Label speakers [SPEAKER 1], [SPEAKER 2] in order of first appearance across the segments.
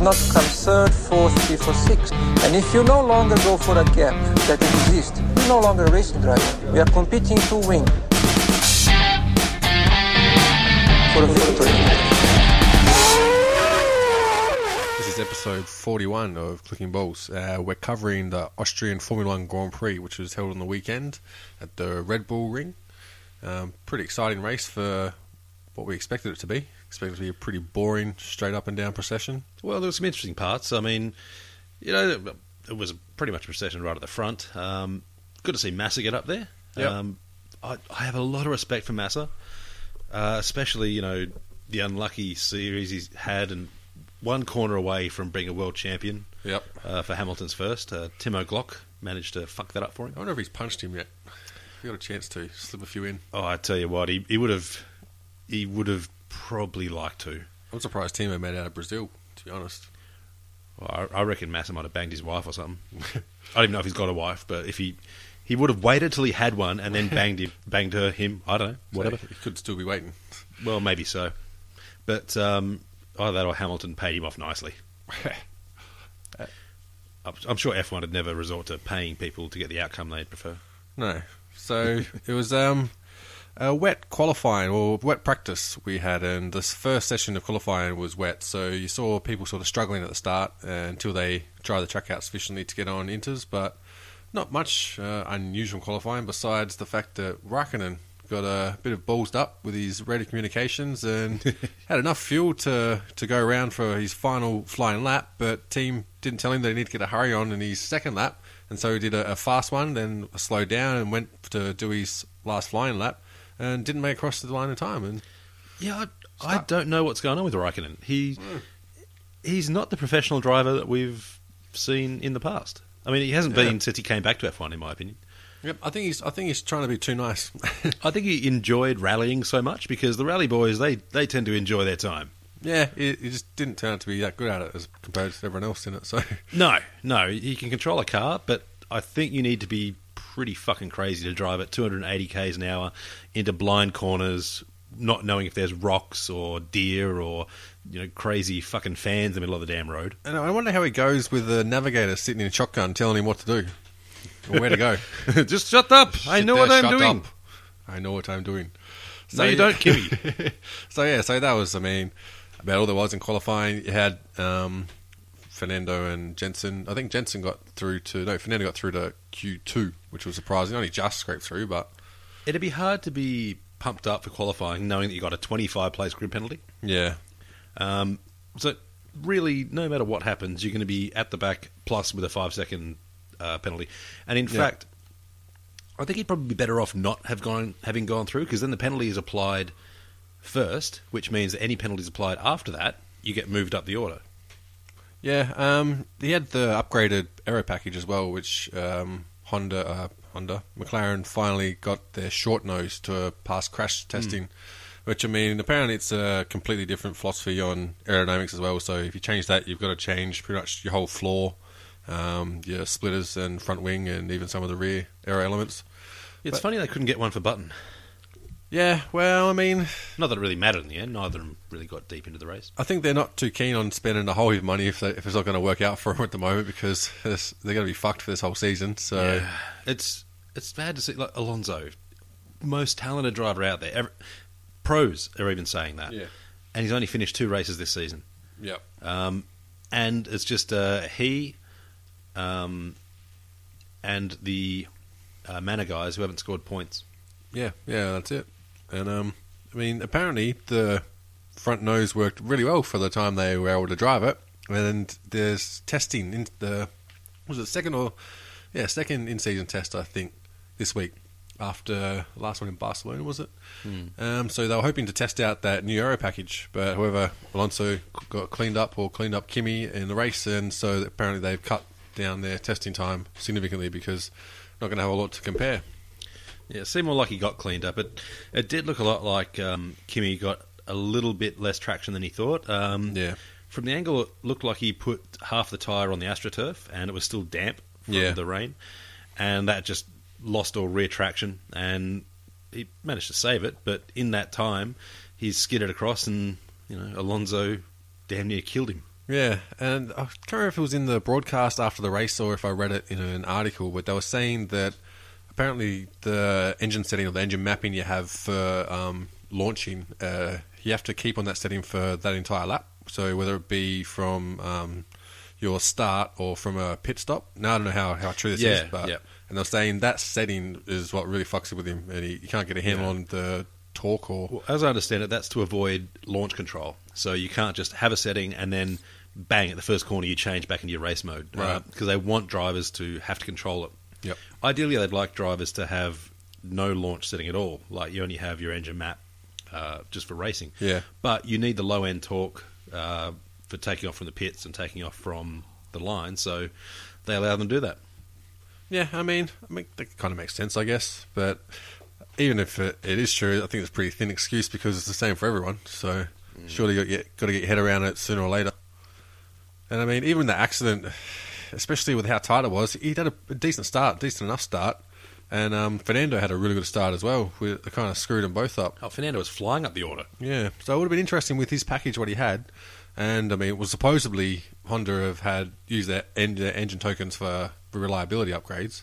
[SPEAKER 1] not come third, fourth, fifth, or sixth. And if you no longer go for a gap that exists, you're no longer a racing driver. We are competing to win. For a victory.
[SPEAKER 2] This is episode 41 of Clicking Balls. Uh, we're covering the Austrian Formula One Grand Prix, which was held on the weekend at the Red Bull Ring. Um, pretty exciting race for what we expected it to be. Expected it to be a pretty boring, straight up and down procession.
[SPEAKER 3] Well, there were some interesting parts. I mean, you know, it was pretty much a procession right at the front. Um, good to see Massa get up there.
[SPEAKER 2] Yep.
[SPEAKER 3] Um, I, I have a lot of respect for Massa, uh, especially you know the unlucky series he's had and one corner away from being a world champion
[SPEAKER 2] Yep.
[SPEAKER 3] uh, for Hamilton's first. Uh, Timo Glock managed to fuck that up for him.
[SPEAKER 2] I wonder if he's punched him yet. If He got a chance to slip a few in.
[SPEAKER 3] Oh, I tell you what, he, he would have he would have probably like to.
[SPEAKER 2] I'm surprised Timo made out of Brazil, to be honest.
[SPEAKER 3] Well, I, I reckon Massa might have banged his wife or something. I don't even know if he's got a wife, but if he he would have waited till he had one and then banged him, banged her, him. I don't know, whatever.
[SPEAKER 2] So he could still be waiting.
[SPEAKER 3] Well, maybe so, but um, either that or Hamilton paid him off nicely. I'm, I'm sure F1 would never resort to paying people to get the outcome they'd prefer.
[SPEAKER 2] No. So it was um, a wet qualifying or wet practice we had, and this first session of qualifying was wet. So you saw people sort of struggling at the start uh, until they dry the track out sufficiently to get on inters, but not much uh, unusual qualifying besides the fact that Raikkonen got a bit of ballsed up with his radio communications and had enough fuel to, to go around for his final flying lap, but team didn't tell him that he needed to get a hurry on in his second lap, and so he did a, a fast one, then slowed down and went to do his last flying lap, and didn't make it across the line in time. And
[SPEAKER 3] Yeah, I, I don't know what's going on with Raikkonen. He hmm. he's not the professional driver that we've seen in the past. I mean, he hasn't
[SPEAKER 2] Yeah.
[SPEAKER 3] been since he came back to F1, in my opinion.
[SPEAKER 2] yep, I think he's I think he's trying to be too nice.
[SPEAKER 3] I think he enjoyed rallying so much because the rally boys they, they tend to enjoy their time.
[SPEAKER 2] yeah, he, he just didn't turn out to be that good at it as compared to everyone else in it. So
[SPEAKER 3] No, no, he can control a car, but I think you need to be pretty fucking crazy to drive at 280 k's an hour into blind corners, not knowing if there's rocks or deer or you know crazy fucking fans in the middle of the damn road.
[SPEAKER 2] And I wonder how he goes with the navigator sitting in a shotgun telling him what to do or where to go.
[SPEAKER 3] Just shut up! I know
[SPEAKER 2] there,
[SPEAKER 3] what I'm
[SPEAKER 2] shut
[SPEAKER 3] doing.
[SPEAKER 2] up. I know what I'm doing.
[SPEAKER 3] No, you don't, Kimi.
[SPEAKER 2] so yeah, so that was, I mean, about all there was in qualifying. You had um, Fernando and Jenson. I think Jenson got through to no, Fernando got through to Q two, which was surprising. Only just scraped through, but
[SPEAKER 3] It'd be hard to be pumped up for qualifying knowing that you got a 25 place grid penalty.
[SPEAKER 2] yeah,
[SPEAKER 3] Um, so really, no matter what happens, you're going to be at the back plus with a five second uh, penalty. And in
[SPEAKER 2] Yeah.
[SPEAKER 3] fact, I think he'd probably be better off not have gone having gone through because then the penalty is applied first, which means that any penalties applied after that, you get moved up the order.
[SPEAKER 2] Yeah. Um, he had the upgraded aero package as well, which um, Honda, uh, Honda, McLaren finally got their short nose to pass crash testing. Which I mean, apparently it's a completely different philosophy on aerodynamics as well. So if you change that, you've got to change pretty much your whole floor, um, your splitters and front wing, and even some of the rear aero elements.
[SPEAKER 3] It's
[SPEAKER 2] But-
[SPEAKER 3] funny they couldn't get one for Button.
[SPEAKER 2] Yeah, well, I mean,
[SPEAKER 3] Not that it really mattered in the end. Neither of them really got deep into the race.
[SPEAKER 2] I think they're not too keen on spending a whole heap of money if, they, if it's not going to work out for them at the moment because this, they're going to be fucked for this whole season. So
[SPEAKER 3] Yeah. it's it's bad to see like Alonso, most talented driver out there. Ever, pros are even saying that,
[SPEAKER 2] Yeah.
[SPEAKER 3] and he's only finished two races this season.
[SPEAKER 2] yeah,
[SPEAKER 3] Um, and it's just uh, he um, and the uh, Manor guys who haven't scored points.
[SPEAKER 2] yeah, yeah, that's it. And um, I mean, apparently the front nose worked really well for the time they were able to drive it. And there's testing in the was it second or yeah second in season test I think this week after the last one in Barcelona was it? Um, so they were hoping to test out that new aero package, but however Alonso got cleaned up or cleaned up Kimi in the race, and so apparently they've cut down their testing time significantly because not going to have a lot to compare.
[SPEAKER 3] Yeah, it seemed more like he got cleaned up. It it did look a lot like um, Kimi got a little bit less traction than he thought. Um,
[SPEAKER 2] Yeah.
[SPEAKER 3] From the angle, it looked like he put half the tyre on the AstroTurf, and it was still damp from
[SPEAKER 2] Yeah.
[SPEAKER 3] the rain, and that just lost all rear traction. And he managed to save it, but in that time, he skidded across, and you know Alonso damn near killed him.
[SPEAKER 2] Yeah, and I can't remember if it was in the broadcast after the race or if I read it in an article, but they were saying that apparently the engine setting or the engine mapping you have for um, launching, uh, you have to keep on that setting for that entire lap. So whether it be from um, your start or from a pit stop. Now I don't know how, how true this
[SPEAKER 3] Yeah,
[SPEAKER 2] is, but
[SPEAKER 3] yeah.
[SPEAKER 2] and they're saying that setting is what really fucks it with him, and he, you can't get a handle
[SPEAKER 3] Yeah.
[SPEAKER 2] on the torque or
[SPEAKER 3] Well, as I understand it, that's to avoid launch control. So you can't just have a setting and then bang at the first corner you change back into your race mode,
[SPEAKER 2] Right.
[SPEAKER 3] Because they want drivers to have to control it.
[SPEAKER 2] Yep.
[SPEAKER 3] Ideally, they'd like drivers to have no launch setting at all. Like you only have your engine map uh, just for racing.
[SPEAKER 2] Yeah.
[SPEAKER 3] But you need the low end torque uh, for taking off from the pits and taking off from the line. So they allow them to do that.
[SPEAKER 2] Yeah, I mean, I mean that kind of makes sense, I guess. But even if it, it is true, I think it's a pretty thin excuse because it's the same for everyone. So surely you got, got to get your head around it sooner or later. And I mean, even the accident, especially with how tight it was, he had a, a decent start, decent enough start. And um, Fernando had a really good start as well. We kind of screwed them both up.
[SPEAKER 3] Oh, Fernando was flying up the order.
[SPEAKER 2] Yeah, so it would have been interesting with his package what he had, and I mean, it was supposedly Honda have had used their, en- their engine tokens for reliability upgrades.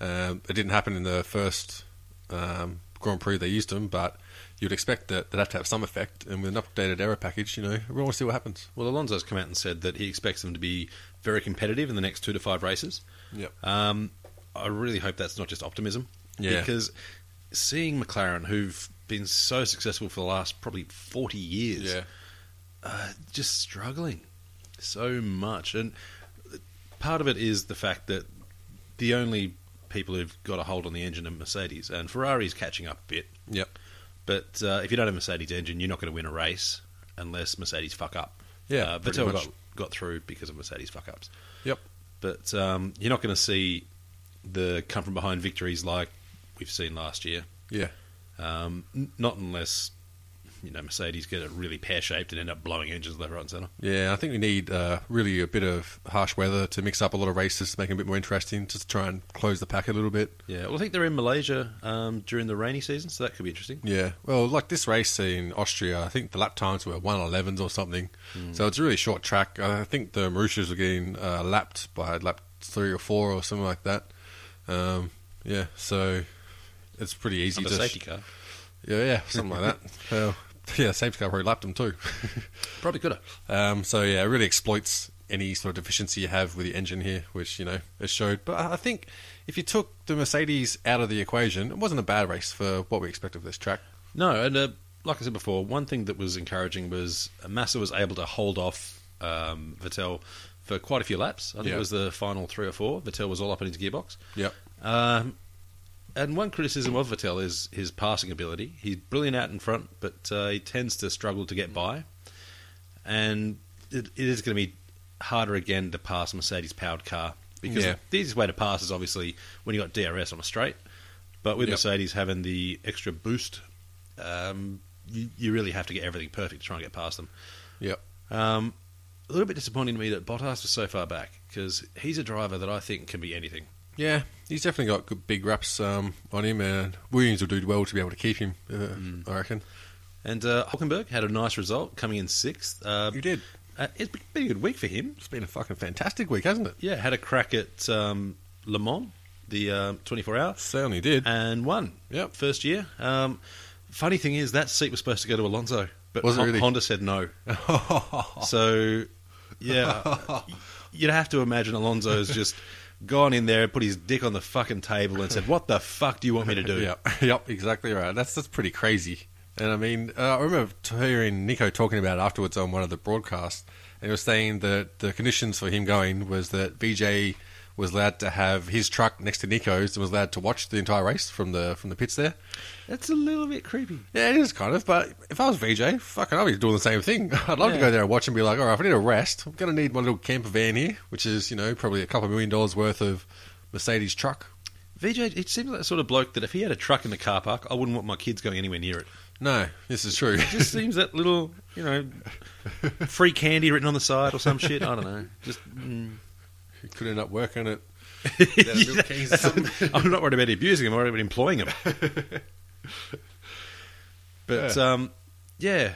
[SPEAKER 2] Um, it didn't happen in the first um, Grand Prix they used them, but you'd expect that they'd have to have some effect. And with an updated aero package, you know, we want to see what happens.
[SPEAKER 3] Well, Alonso's come out and said that he expects them to be very competitive in the next two to five races.
[SPEAKER 2] Yep.
[SPEAKER 3] Um, I really hope that's not just optimism.
[SPEAKER 2] Yeah.
[SPEAKER 3] Because seeing McLaren, who've been so successful for the last probably 40 years, uh, just struggling so much. And part of it is the fact that the only people who've got a hold on the engine are Mercedes, and Ferrari's catching up a bit.
[SPEAKER 2] Yep.
[SPEAKER 3] But uh, if you don't have a Mercedes engine, you're not going to win a race unless Mercedes fuck up.
[SPEAKER 2] Yeah,
[SPEAKER 3] uh, Vettel got, got through because of Mercedes fuck ups.
[SPEAKER 2] Yep.
[SPEAKER 3] But um, you're not going to see the come from behind victories like we've seen last year.
[SPEAKER 2] Yeah.
[SPEAKER 3] Um, n- not unless you know Mercedes get it really pear shaped and end up blowing engines left, right, and centre.
[SPEAKER 2] Yeah, I think we need uh, really a bit of harsh weather to mix up a lot of races to make it a bit more interesting, just to try and close the pack a little bit.
[SPEAKER 3] Yeah, well, I think they're in Malaysia um, during the rainy season, so that could be interesting.
[SPEAKER 2] Yeah, well, like this race in Austria, I think the lap times were 111s or something. So it's a really short track. I think the Marussias were getting uh, lapped by lap three or four or something like that. Um, yeah, so it's pretty easy
[SPEAKER 3] Under
[SPEAKER 2] to.
[SPEAKER 3] safety car,
[SPEAKER 2] Yeah, yeah, something like that. Well, yeah, safety car probably lapped them too.
[SPEAKER 3] probably could have.
[SPEAKER 2] Um, so yeah, it really exploits any sort of deficiency you have with the engine here, which you know it showed. But I think if you took the Mercedes out of the equation, it wasn't a bad race for what we expect of this track.
[SPEAKER 3] No, and uh, like I said before, one thing that was encouraging was Massa was able to hold off um, Vettel for quite a few laps. I think
[SPEAKER 2] Yeah.
[SPEAKER 3] it was the final three or four. Vettel was all up in his gearbox.
[SPEAKER 2] Yep.
[SPEAKER 3] Um, and one criticism of Vettel is his passing ability. He's brilliant out in front, but uh, he tends to struggle to get by. And it, it is going to be harder again to pass a Mercedes powered car because
[SPEAKER 2] Yeah.
[SPEAKER 3] the easiest way to pass is obviously when you've got DRS on a straight. But with
[SPEAKER 2] Yep.
[SPEAKER 3] Mercedes having the extra boost, um, you, you really have to get everything perfect to try and get past them.
[SPEAKER 2] Yep.
[SPEAKER 3] Um, a little bit disappointing to me that Bottas was so far back because he's a driver that I think can be anything.
[SPEAKER 2] Yeah, he's definitely got good big raps um, on him, and Williams will do well to be able to keep him. Uh, I reckon.
[SPEAKER 3] And uh, Hulkenberg had a nice result, coming in sixth. Uh,
[SPEAKER 2] You did.
[SPEAKER 3] uh, it's been a good week for him.
[SPEAKER 2] It's been a fucking fantastic week, hasn't it?
[SPEAKER 3] Yeah, had a crack at um, Le Mans, the um, 24 hour,
[SPEAKER 2] Certainly did.
[SPEAKER 3] and won.
[SPEAKER 2] Yep.
[SPEAKER 3] First year. Um, funny thing is, that seat was supposed to go to Alonso, but
[SPEAKER 2] Was it
[SPEAKER 3] Hon-
[SPEAKER 2] really?
[SPEAKER 3] Honda said no. So, yeah, you'd have to imagine Alonso's just gone in there, and put his dick on the fucking table, and said, "What the fuck do you want me to do?"
[SPEAKER 2] Yep, yep, exactly right. That's that's pretty crazy. And I mean, uh, I remember hearing Nico talking about it afterwards on one of the broadcasts, and he was saying that the conditions for him going was that VJ was allowed to have his truck next to Nico's and was allowed to watch the entire race from the from the pits there.
[SPEAKER 3] That's a little bit creepy.
[SPEAKER 2] Yeah, it is kind of. But if I was VJ, fucking, I'd be doing the same thing. I'd love to go there and watch and be like, all right, if I need a rest, I'm going to need my little camper van here, which is, you know, probably a couple million dollars worth of Mercedes truck.
[SPEAKER 3] VJ, it seems like the sort of bloke that if he had a truck in the car park, I wouldn't want my kids going anywhere near it.
[SPEAKER 2] No, this is true.
[SPEAKER 3] It just seems that little, you know, free candy written on the side or some shit. I don't know. Just. Mm.
[SPEAKER 2] Could end up working at Milk Kings or something.
[SPEAKER 3] I'm not worried about abusing him. I'm worried about employing him. but
[SPEAKER 2] Yeah.
[SPEAKER 3] um, yeah,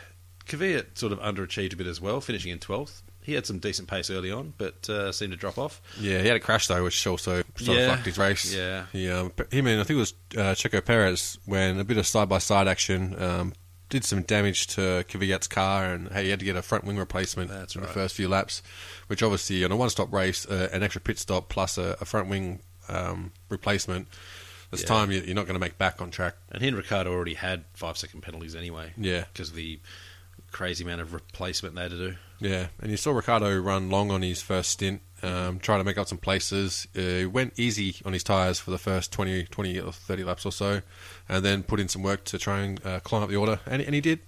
[SPEAKER 3] Kvyat sort of underachieved a bit as well, finishing in twelfth. he had some decent pace early on, but uh, seemed to drop off.
[SPEAKER 2] Yeah, he had a crash though, which also sort
[SPEAKER 3] Yeah.
[SPEAKER 2] of fucked his race.
[SPEAKER 3] Yeah.
[SPEAKER 2] he, um, him and I think it was uh, Checo Perez when a bit of side by side action um, did some damage to Kvyat's car, and hey, he had to get a front wing replacement
[SPEAKER 3] That's
[SPEAKER 2] in
[SPEAKER 3] right.
[SPEAKER 2] the first few laps, which obviously on a one stop race, uh, an extra pit stop plus a, a front wing um, replacement. This
[SPEAKER 3] Yeah.
[SPEAKER 2] time you- you're not going to make back on track.
[SPEAKER 3] And he and Ricciardo already had five second penalties anyway.
[SPEAKER 2] Yeah.
[SPEAKER 3] because of the crazy amount of replacement they had to do.
[SPEAKER 2] Yeah, and you saw Ricciardo run long on his first stint, um, try to make up some places. Uh, he went easy on his tyres for the first 20, 20 or 30 laps or so, and then put in some work to try and uh, climb up the order. And, and he did.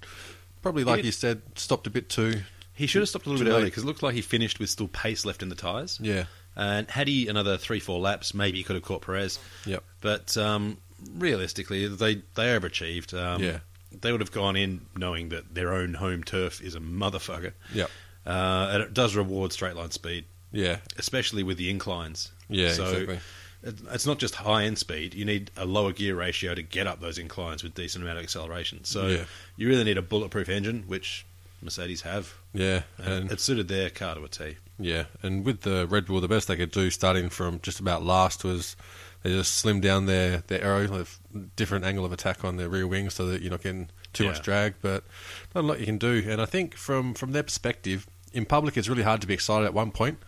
[SPEAKER 2] Probably, like
[SPEAKER 3] did.
[SPEAKER 2] you said, stopped a bit too.
[SPEAKER 3] He should have stopped a little bit early because it looked like he finished with still pace left in the tyres.
[SPEAKER 2] Yeah.
[SPEAKER 3] And had he another three, four laps, maybe he could have caught Perez.
[SPEAKER 2] Yep.
[SPEAKER 3] But um, realistically, they they overachieved. Um,
[SPEAKER 2] Yeah.
[SPEAKER 3] They would have gone in knowing that their own home turf is a motherfucker.
[SPEAKER 2] Yep.
[SPEAKER 3] Uh, and it does reward straight line speed,
[SPEAKER 2] Yeah.
[SPEAKER 3] especially with the inclines.
[SPEAKER 2] Yeah,
[SPEAKER 3] so
[SPEAKER 2] exactly.
[SPEAKER 3] It's not just high end speed. You need a lower gear ratio to get up those inclines with decent amount of acceleration. So
[SPEAKER 2] Yeah.
[SPEAKER 3] you really need a bulletproof engine, which Mercedes have.
[SPEAKER 2] Yeah.
[SPEAKER 3] And
[SPEAKER 2] And
[SPEAKER 3] it suited their car to a T.
[SPEAKER 2] Yeah, and with the Red Bull, the best they could do starting from just about last was they just slimmed down their, their aero, different angle of attack on their rear wing so that you're not getting too
[SPEAKER 3] Yeah.
[SPEAKER 2] much drag, but not a lot you can do. And I think from, from their perspective, in public it's really hard to be excited at one point,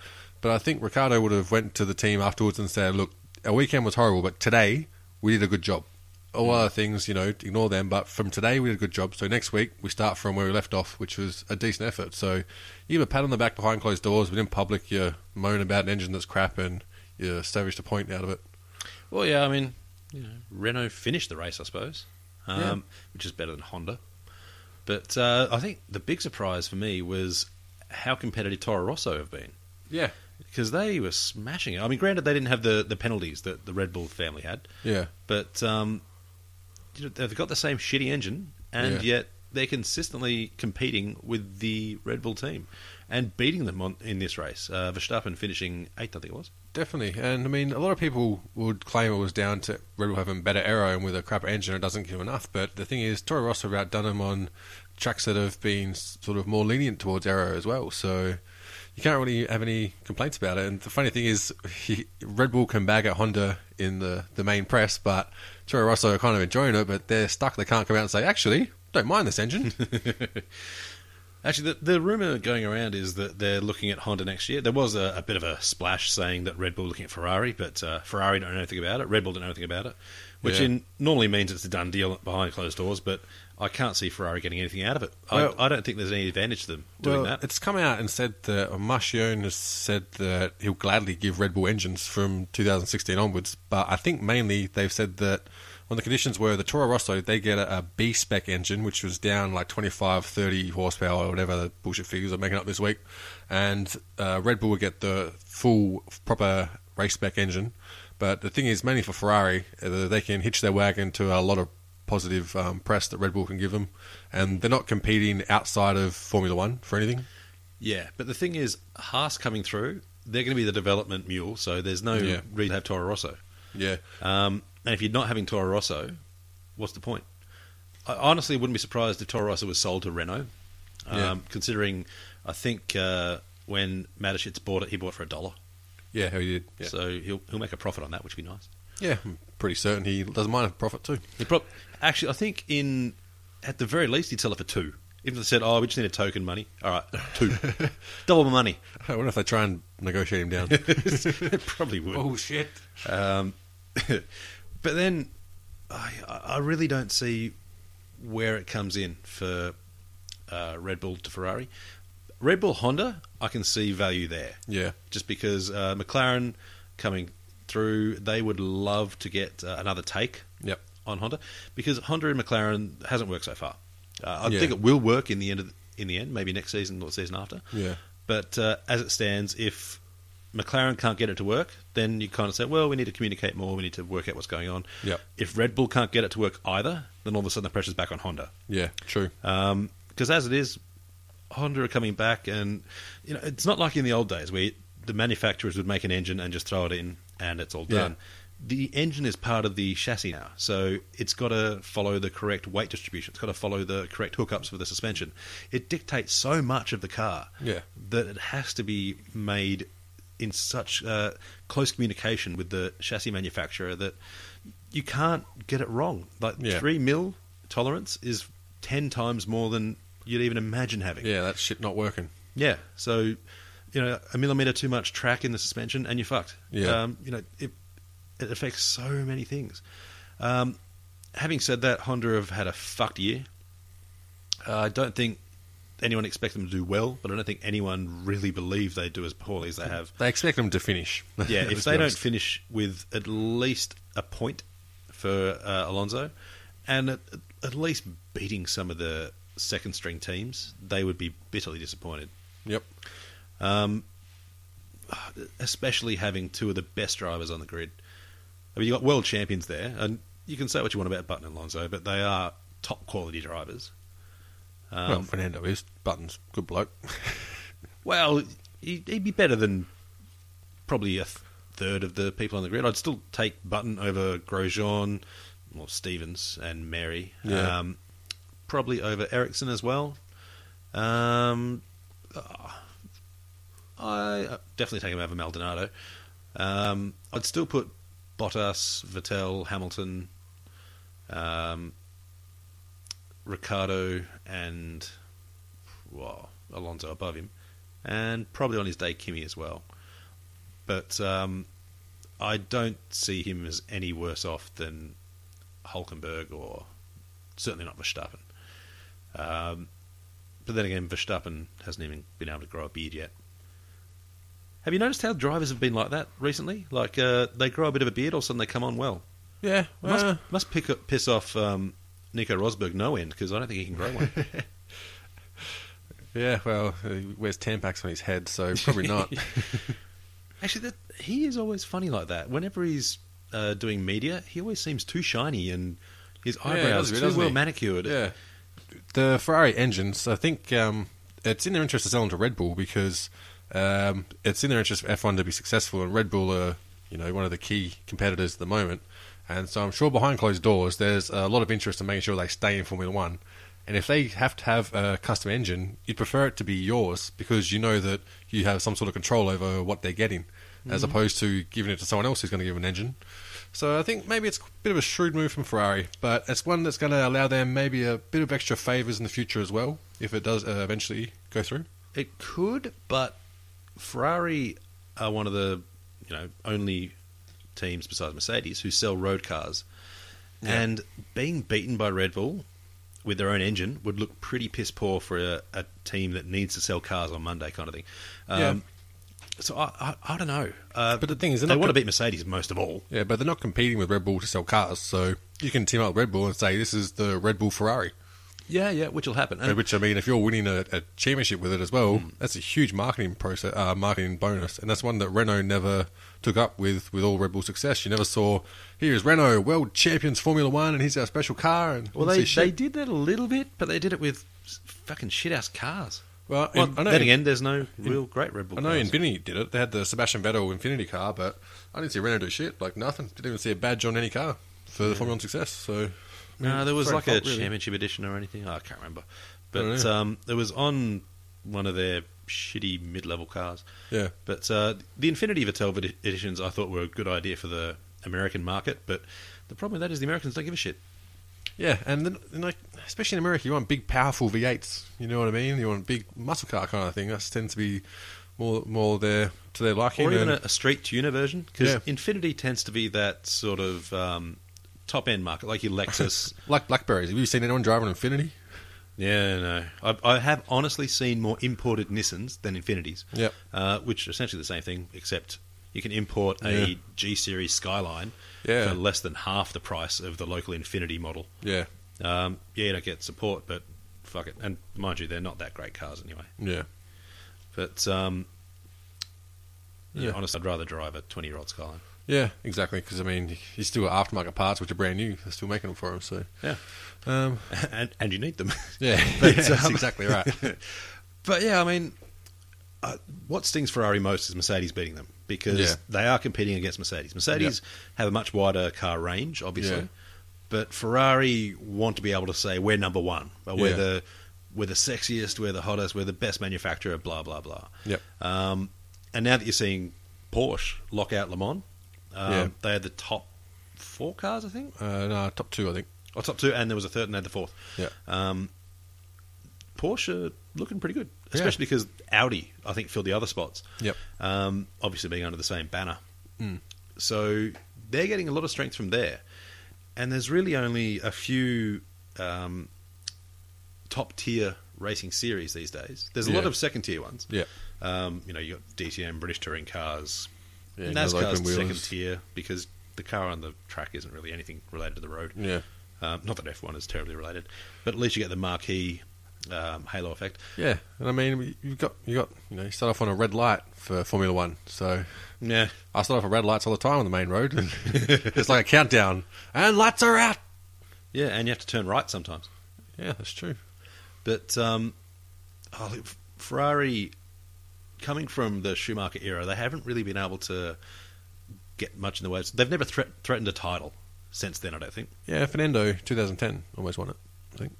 [SPEAKER 2] but I think Ricciardo would have went to the team afterwards and said, look, our weekend was horrible, but today we did a good job. All other things, you know, ignore them. But from today, we did a good job. So next week, we start from where we left off, which was a decent effort. So you give a pat on the back behind closed doors, but in public, you moan about an engine that's crap and you savaged a point out of it.
[SPEAKER 3] Well, yeah, I mean, you know, Renault finished the race, I suppose, um,
[SPEAKER 2] Yeah.
[SPEAKER 3] which is better than Honda. But uh, I think the big surprise for me was how competitive Toro Rosso have been.
[SPEAKER 2] Yeah,
[SPEAKER 3] Because they were smashing it. I mean, granted, they didn't have the, the penalties that the Red Bull family had,
[SPEAKER 2] yeah,
[SPEAKER 3] but um, you know, they've got the same shitty engine, and
[SPEAKER 2] Yeah.
[SPEAKER 3] yet they're consistently competing with the Red Bull team and beating them on, in this race. Uh, Verstappen finishing eighth, I think it was.
[SPEAKER 2] definitely. And I mean, a lot of people would claim it was down to Red Bull having better aero and with a crap engine, it doesn't give enough. But the thing is, Toro Rosso have outdone them on tracks that have been s- sort of more lenient towards aero as well. So you can't really have any complaints about it. And the funny thing is, he, Red Bull can bag at Honda in the, the main press, but Toro Rosso are kind of enjoying it, but they're stuck. They can't come out and say, actually, don't mind this engine.
[SPEAKER 3] Actually, the, the rumor going around is that they're looking at Honda next year. There was a, a bit of a splash saying that Red Bull looking at Ferrari, but uh, Ferrari don't know anything about it. Red Bull don't know anything about it, which
[SPEAKER 2] Yeah.
[SPEAKER 3] in, normally means it's a done deal behind closed doors. But I can't see Ferrari getting anything out of it.
[SPEAKER 2] Well-
[SPEAKER 3] I, I don't think there's any advantage to them doing
[SPEAKER 2] well,
[SPEAKER 3] that.
[SPEAKER 2] It's come out and said that Marchionne has said that he'll gladly give Red Bull engines from 2016 onwards. But I think mainly they've said that when the conditions were the Toro Rosso, they get a, a B spec engine, which was down like 25, 30 horsepower or whatever the bullshit figures are making up this week, and uh, Red Bull would get the full proper race spec engine. But the thing is, mainly for Ferrari, uh, they can hitch their wagon to a lot of positive um, press that Red Bull can give them, and they're not competing outside of Formula One for anything.
[SPEAKER 3] Yeah, but the thing is, Haas coming through, they're going to be the development mule, so there's no
[SPEAKER 2] Yeah.
[SPEAKER 3] reason to have Toro Rosso.
[SPEAKER 2] Yeah,
[SPEAKER 3] Um, and if you're not having Toro Rosso, what's the point? I honestly wouldn't be surprised if Toro Rosso was sold to Renault, um,
[SPEAKER 2] Yeah.
[SPEAKER 3] considering I think uh, when Mateschitz bought it, he bought it for a dollar.
[SPEAKER 2] Yeah, he did. Yeah,
[SPEAKER 3] So he'll he'll make a profit on that, which would be nice.
[SPEAKER 2] yeah, I'm pretty certain he doesn't mind a profit too.
[SPEAKER 3] He prob- actually, I think in at the very least he'd sell it for two. If they said, "Oh, we just need a token money," all right, two, double the money.
[SPEAKER 2] I wonder if they try and negotiate him down.
[SPEAKER 3] it probably would.
[SPEAKER 2] oh shit!
[SPEAKER 3] Um, but then I, I really don't see where it comes in for uh, Red Bull to Ferrari. Red Bull Honda, I can see value there
[SPEAKER 2] Yeah,
[SPEAKER 3] just because uh, McLaren coming through, they would love to get uh, another take
[SPEAKER 2] yep,
[SPEAKER 3] on Honda because Honda and McLaren hasn't worked so far. Uh, I
[SPEAKER 2] Yeah.
[SPEAKER 3] think it will work in the end. Of, in the end, maybe next season or the season after.
[SPEAKER 2] yeah,
[SPEAKER 3] But uh, as it stands, if McLaren can't get it to work, then you kind of say, well, we need to communicate more. We need to work out what's going on.
[SPEAKER 2] Yep.
[SPEAKER 3] If Red Bull can't get it to work either, then all of a sudden the pressure's back on Honda.
[SPEAKER 2] yeah. True.
[SPEAKER 3] Because as it is, Honda are coming back, and you know it's not like in the old days where the manufacturers would make an engine and just throw it in, and it's all
[SPEAKER 2] Yeah.
[SPEAKER 3] done. the engine is part of the chassis now, so it's got to follow the correct weight distribution. It's got to follow the correct hookups for the suspension. It dictates so much of the car
[SPEAKER 2] Yeah.
[SPEAKER 3] that it has to be made in such uh, close communication with the chassis manufacturer that you can't get it wrong. Like
[SPEAKER 2] Yeah.
[SPEAKER 3] three mil tolerance is ten times more than you'd even imagine having.
[SPEAKER 2] Yeah, that shit not working.
[SPEAKER 3] Yeah, so you know a millimeter too much track in the suspension and you're fucked.
[SPEAKER 2] Yeah.
[SPEAKER 3] um, you know it it affects so many things. Um, having said that, Honda have had a fucked year. Uh, I don't think anyone expects them to do well, but I don't think anyone really believed they do as poorly as they have.
[SPEAKER 2] They expect them to finish.
[SPEAKER 3] Yeah, if they don't finish with at least a point for uh, Alonso, and at, at least beating some of the second string teams, they would be bitterly disappointed.
[SPEAKER 2] Yep.
[SPEAKER 3] Um, especially having two of the best drivers on the grid. I mean, you got world champions there, and you can say what you want about Button and Alonso, but they are top quality drivers. Um,
[SPEAKER 2] well, Fernando is. Buttons, good bloke.
[SPEAKER 3] Well, he- he'd be better than probably a th- third of the people on the grid. I'd still take Button over Grosjean, or Stevens and Merhi.
[SPEAKER 2] Yeah.
[SPEAKER 3] Um, probably over Ericsson as well. Um, I definitely take him over Maldonado. Um, I'd still put Bottas, Vettel, Hamilton, um, Ricciardo, and well, Alonso above him, and probably on his day Kimi as well. But um, I don't see him as any worse off than Hulkenberg or certainly not Verstappen. Um, but then again, Verstappen hasn't even been able to grow a beard yet. Have you noticed how drivers have been like that recently? Like uh, they grow a bit of a beard, all of a sudden they come on well.
[SPEAKER 2] Yeah.
[SPEAKER 3] Must
[SPEAKER 2] well,
[SPEAKER 3] must pick up, piss off um, Nico Rosberg no end because I don't think he can grow one.
[SPEAKER 2] yeah, well, he wears Tampax on his head, so probably not.
[SPEAKER 3] Actually, that, he is always funny like that. Whenever he's uh, doing media, he always seems too shiny and his
[SPEAKER 2] Yeah,
[SPEAKER 3] eyebrows
[SPEAKER 2] does bit,
[SPEAKER 3] too well manicured.
[SPEAKER 2] Yeah. The Ferrari engines, I think um, it's in their interest to sell them to Red Bull because um, it's in their interest for F1 to be successful, and Red Bull are, you know, one of the key competitors at the moment. And so I'm sure behind closed doors, there's a lot of interest in making sure they stay in Formula One. And if they have to have a custom engine, you'd prefer it to be yours because you know that you have some sort of control over what they're getting, as opposed to giving it to someone else who's going to give an engine. So I think maybe it's a bit of a shrewd move from Ferrari, but it's one that's going to allow them maybe a bit of extra favours in the future as well, if it does uh, eventually go through.
[SPEAKER 3] It could, but Ferrari are one of the you know only teams besides Mercedes who sell road cars,
[SPEAKER 2] Yeah.
[SPEAKER 3] and being beaten by Red Bull with their own engine would look pretty piss poor for a, a team that needs to sell cars on Monday, kind of thing. Um,
[SPEAKER 2] Yeah.
[SPEAKER 3] So I, I, I don't know. Uh,
[SPEAKER 2] But the thing is, not
[SPEAKER 3] want to
[SPEAKER 2] gonna-
[SPEAKER 3] beat Mercedes most of all.
[SPEAKER 2] Yeah, but they're not competing with Red Bull to sell cars, so you can team up with Red Bull and say this is the Red Bull Ferrari.
[SPEAKER 3] Yeah, yeah, which will happen. And-
[SPEAKER 2] Which I mean, if you're winning a, a championship with it as well, that's a huge marketing process, uh, marketing bonus, and that's one that Renault never took up with with all Red Bull success. You never saw here's Renault world champions Formula One, and here's our special car. And
[SPEAKER 3] well, they, they did that a little bit, but they did it with fucking shit ass cars.
[SPEAKER 2] Well,
[SPEAKER 3] Well,
[SPEAKER 2] I know
[SPEAKER 3] then again, there's no real great Red Bull
[SPEAKER 2] I know
[SPEAKER 3] cars.
[SPEAKER 2] Infiniti did it. They had the Sebastian Vettel Infiniti car, but I didn't see Renault do shit. Like nothing. Didn't even see a badge on any car for the Formula One success. So
[SPEAKER 3] No, there was like a
[SPEAKER 2] really.
[SPEAKER 3] championship edition or anything. I can't remember. But um, there was on one of their shitty mid-level cars.
[SPEAKER 2] yeah,
[SPEAKER 3] But uh, the Infiniti Vettel edi- editions I thought were a good idea for the American market. But the problem with that is the Americans don't give a shit.
[SPEAKER 2] Yeah, and then and like especially in America, you want big, powerful V8s. You know what I mean? You want big muscle car kind of thing. That tends to be more more their to their liking.
[SPEAKER 3] Or even
[SPEAKER 2] and-
[SPEAKER 3] a, a street tuner version. Because
[SPEAKER 2] Yeah.
[SPEAKER 3] Infiniti tends to be that sort of um, top-end market, like your Lexus.
[SPEAKER 2] like Blackberries. Have you seen anyone drive an Infiniti?
[SPEAKER 3] Yeah, no. I, I have honestly seen more imported Nissans than Infinitis.
[SPEAKER 2] Yep.
[SPEAKER 3] Uh, which are essentially the same thing, except you can import
[SPEAKER 2] Yeah.
[SPEAKER 3] a G Series Skyline
[SPEAKER 2] Yeah.
[SPEAKER 3] for less than half the price of the local Infiniti model.
[SPEAKER 2] Yeah,
[SPEAKER 3] Um, yeah, you don't get support, but fuck it. And mind you, they're not that great cars anyway.
[SPEAKER 2] yeah,
[SPEAKER 3] But um, yeah,
[SPEAKER 2] Yeah.
[SPEAKER 3] honestly, I'd rather drive a 20 year old Skyline.
[SPEAKER 2] yeah. Exactly. Because I mean, you still got aftermarket parts which are brand new. They're still making them for them. So
[SPEAKER 3] Yeah.
[SPEAKER 2] um,
[SPEAKER 3] and, and you need them.
[SPEAKER 2] yeah,
[SPEAKER 3] But,
[SPEAKER 2] yeah, that's
[SPEAKER 3] um,
[SPEAKER 2] exactly right.
[SPEAKER 3] but yeah, I mean, uh, what stings Ferrari most is Mercedes beating them because
[SPEAKER 2] Yeah.
[SPEAKER 3] they are competing against Mercedes. Mercedes have a much wider car range, obviously,
[SPEAKER 2] Yeah.
[SPEAKER 3] but Ferrari want to be able to say we're number one, but we're
[SPEAKER 2] Yeah.
[SPEAKER 3] the we're the sexiest, we're the hottest, we're the best manufacturer, blah blah blah.
[SPEAKER 2] Yep.
[SPEAKER 3] Um, and now that you're seeing Porsche lock out Le Mans, um,
[SPEAKER 2] Yeah.
[SPEAKER 3] they had the top four cars, I think,
[SPEAKER 2] Uh, no, top two, I think.
[SPEAKER 3] or top two, and there was a third, and they had the fourth.
[SPEAKER 2] Yeah.
[SPEAKER 3] Um, Porsche looking pretty good,
[SPEAKER 2] Yeah.
[SPEAKER 3] especially because Audi, I think, filled the other spots.
[SPEAKER 2] Yep.
[SPEAKER 3] Um, obviously, being under the same banner,
[SPEAKER 2] Mm.
[SPEAKER 3] so they're getting a lot of strength from there. And there's really only a few um, top tier racing series these days. There's a lot of second tier ones.
[SPEAKER 2] Yeah.
[SPEAKER 3] Um, you know, you got DTM, British Touring Cars.
[SPEAKER 2] Yeah,
[SPEAKER 3] NASCAR's second tier because the car on the track isn't really anything related to the road.
[SPEAKER 2] Yeah.
[SPEAKER 3] Um, not that F1 is terribly related, but at least you get the marquee um, halo effect.
[SPEAKER 2] Yeah, and I mean, you've got you got you know you start off on a red light for Formula One, so
[SPEAKER 3] Yeah,
[SPEAKER 2] I start off at red lights all the time on the main road. and it's like a countdown, and lights are out.
[SPEAKER 3] yeah, and you have to turn right sometimes.
[SPEAKER 2] Yeah, that's true.
[SPEAKER 3] But um, oh, look, Ferrari, coming from the Schumacher era, they haven't really been able to get much in the way. They've never threat threatened a title since then. I don't think.
[SPEAKER 2] Yeah, Fernando, 2010, almost won it. I think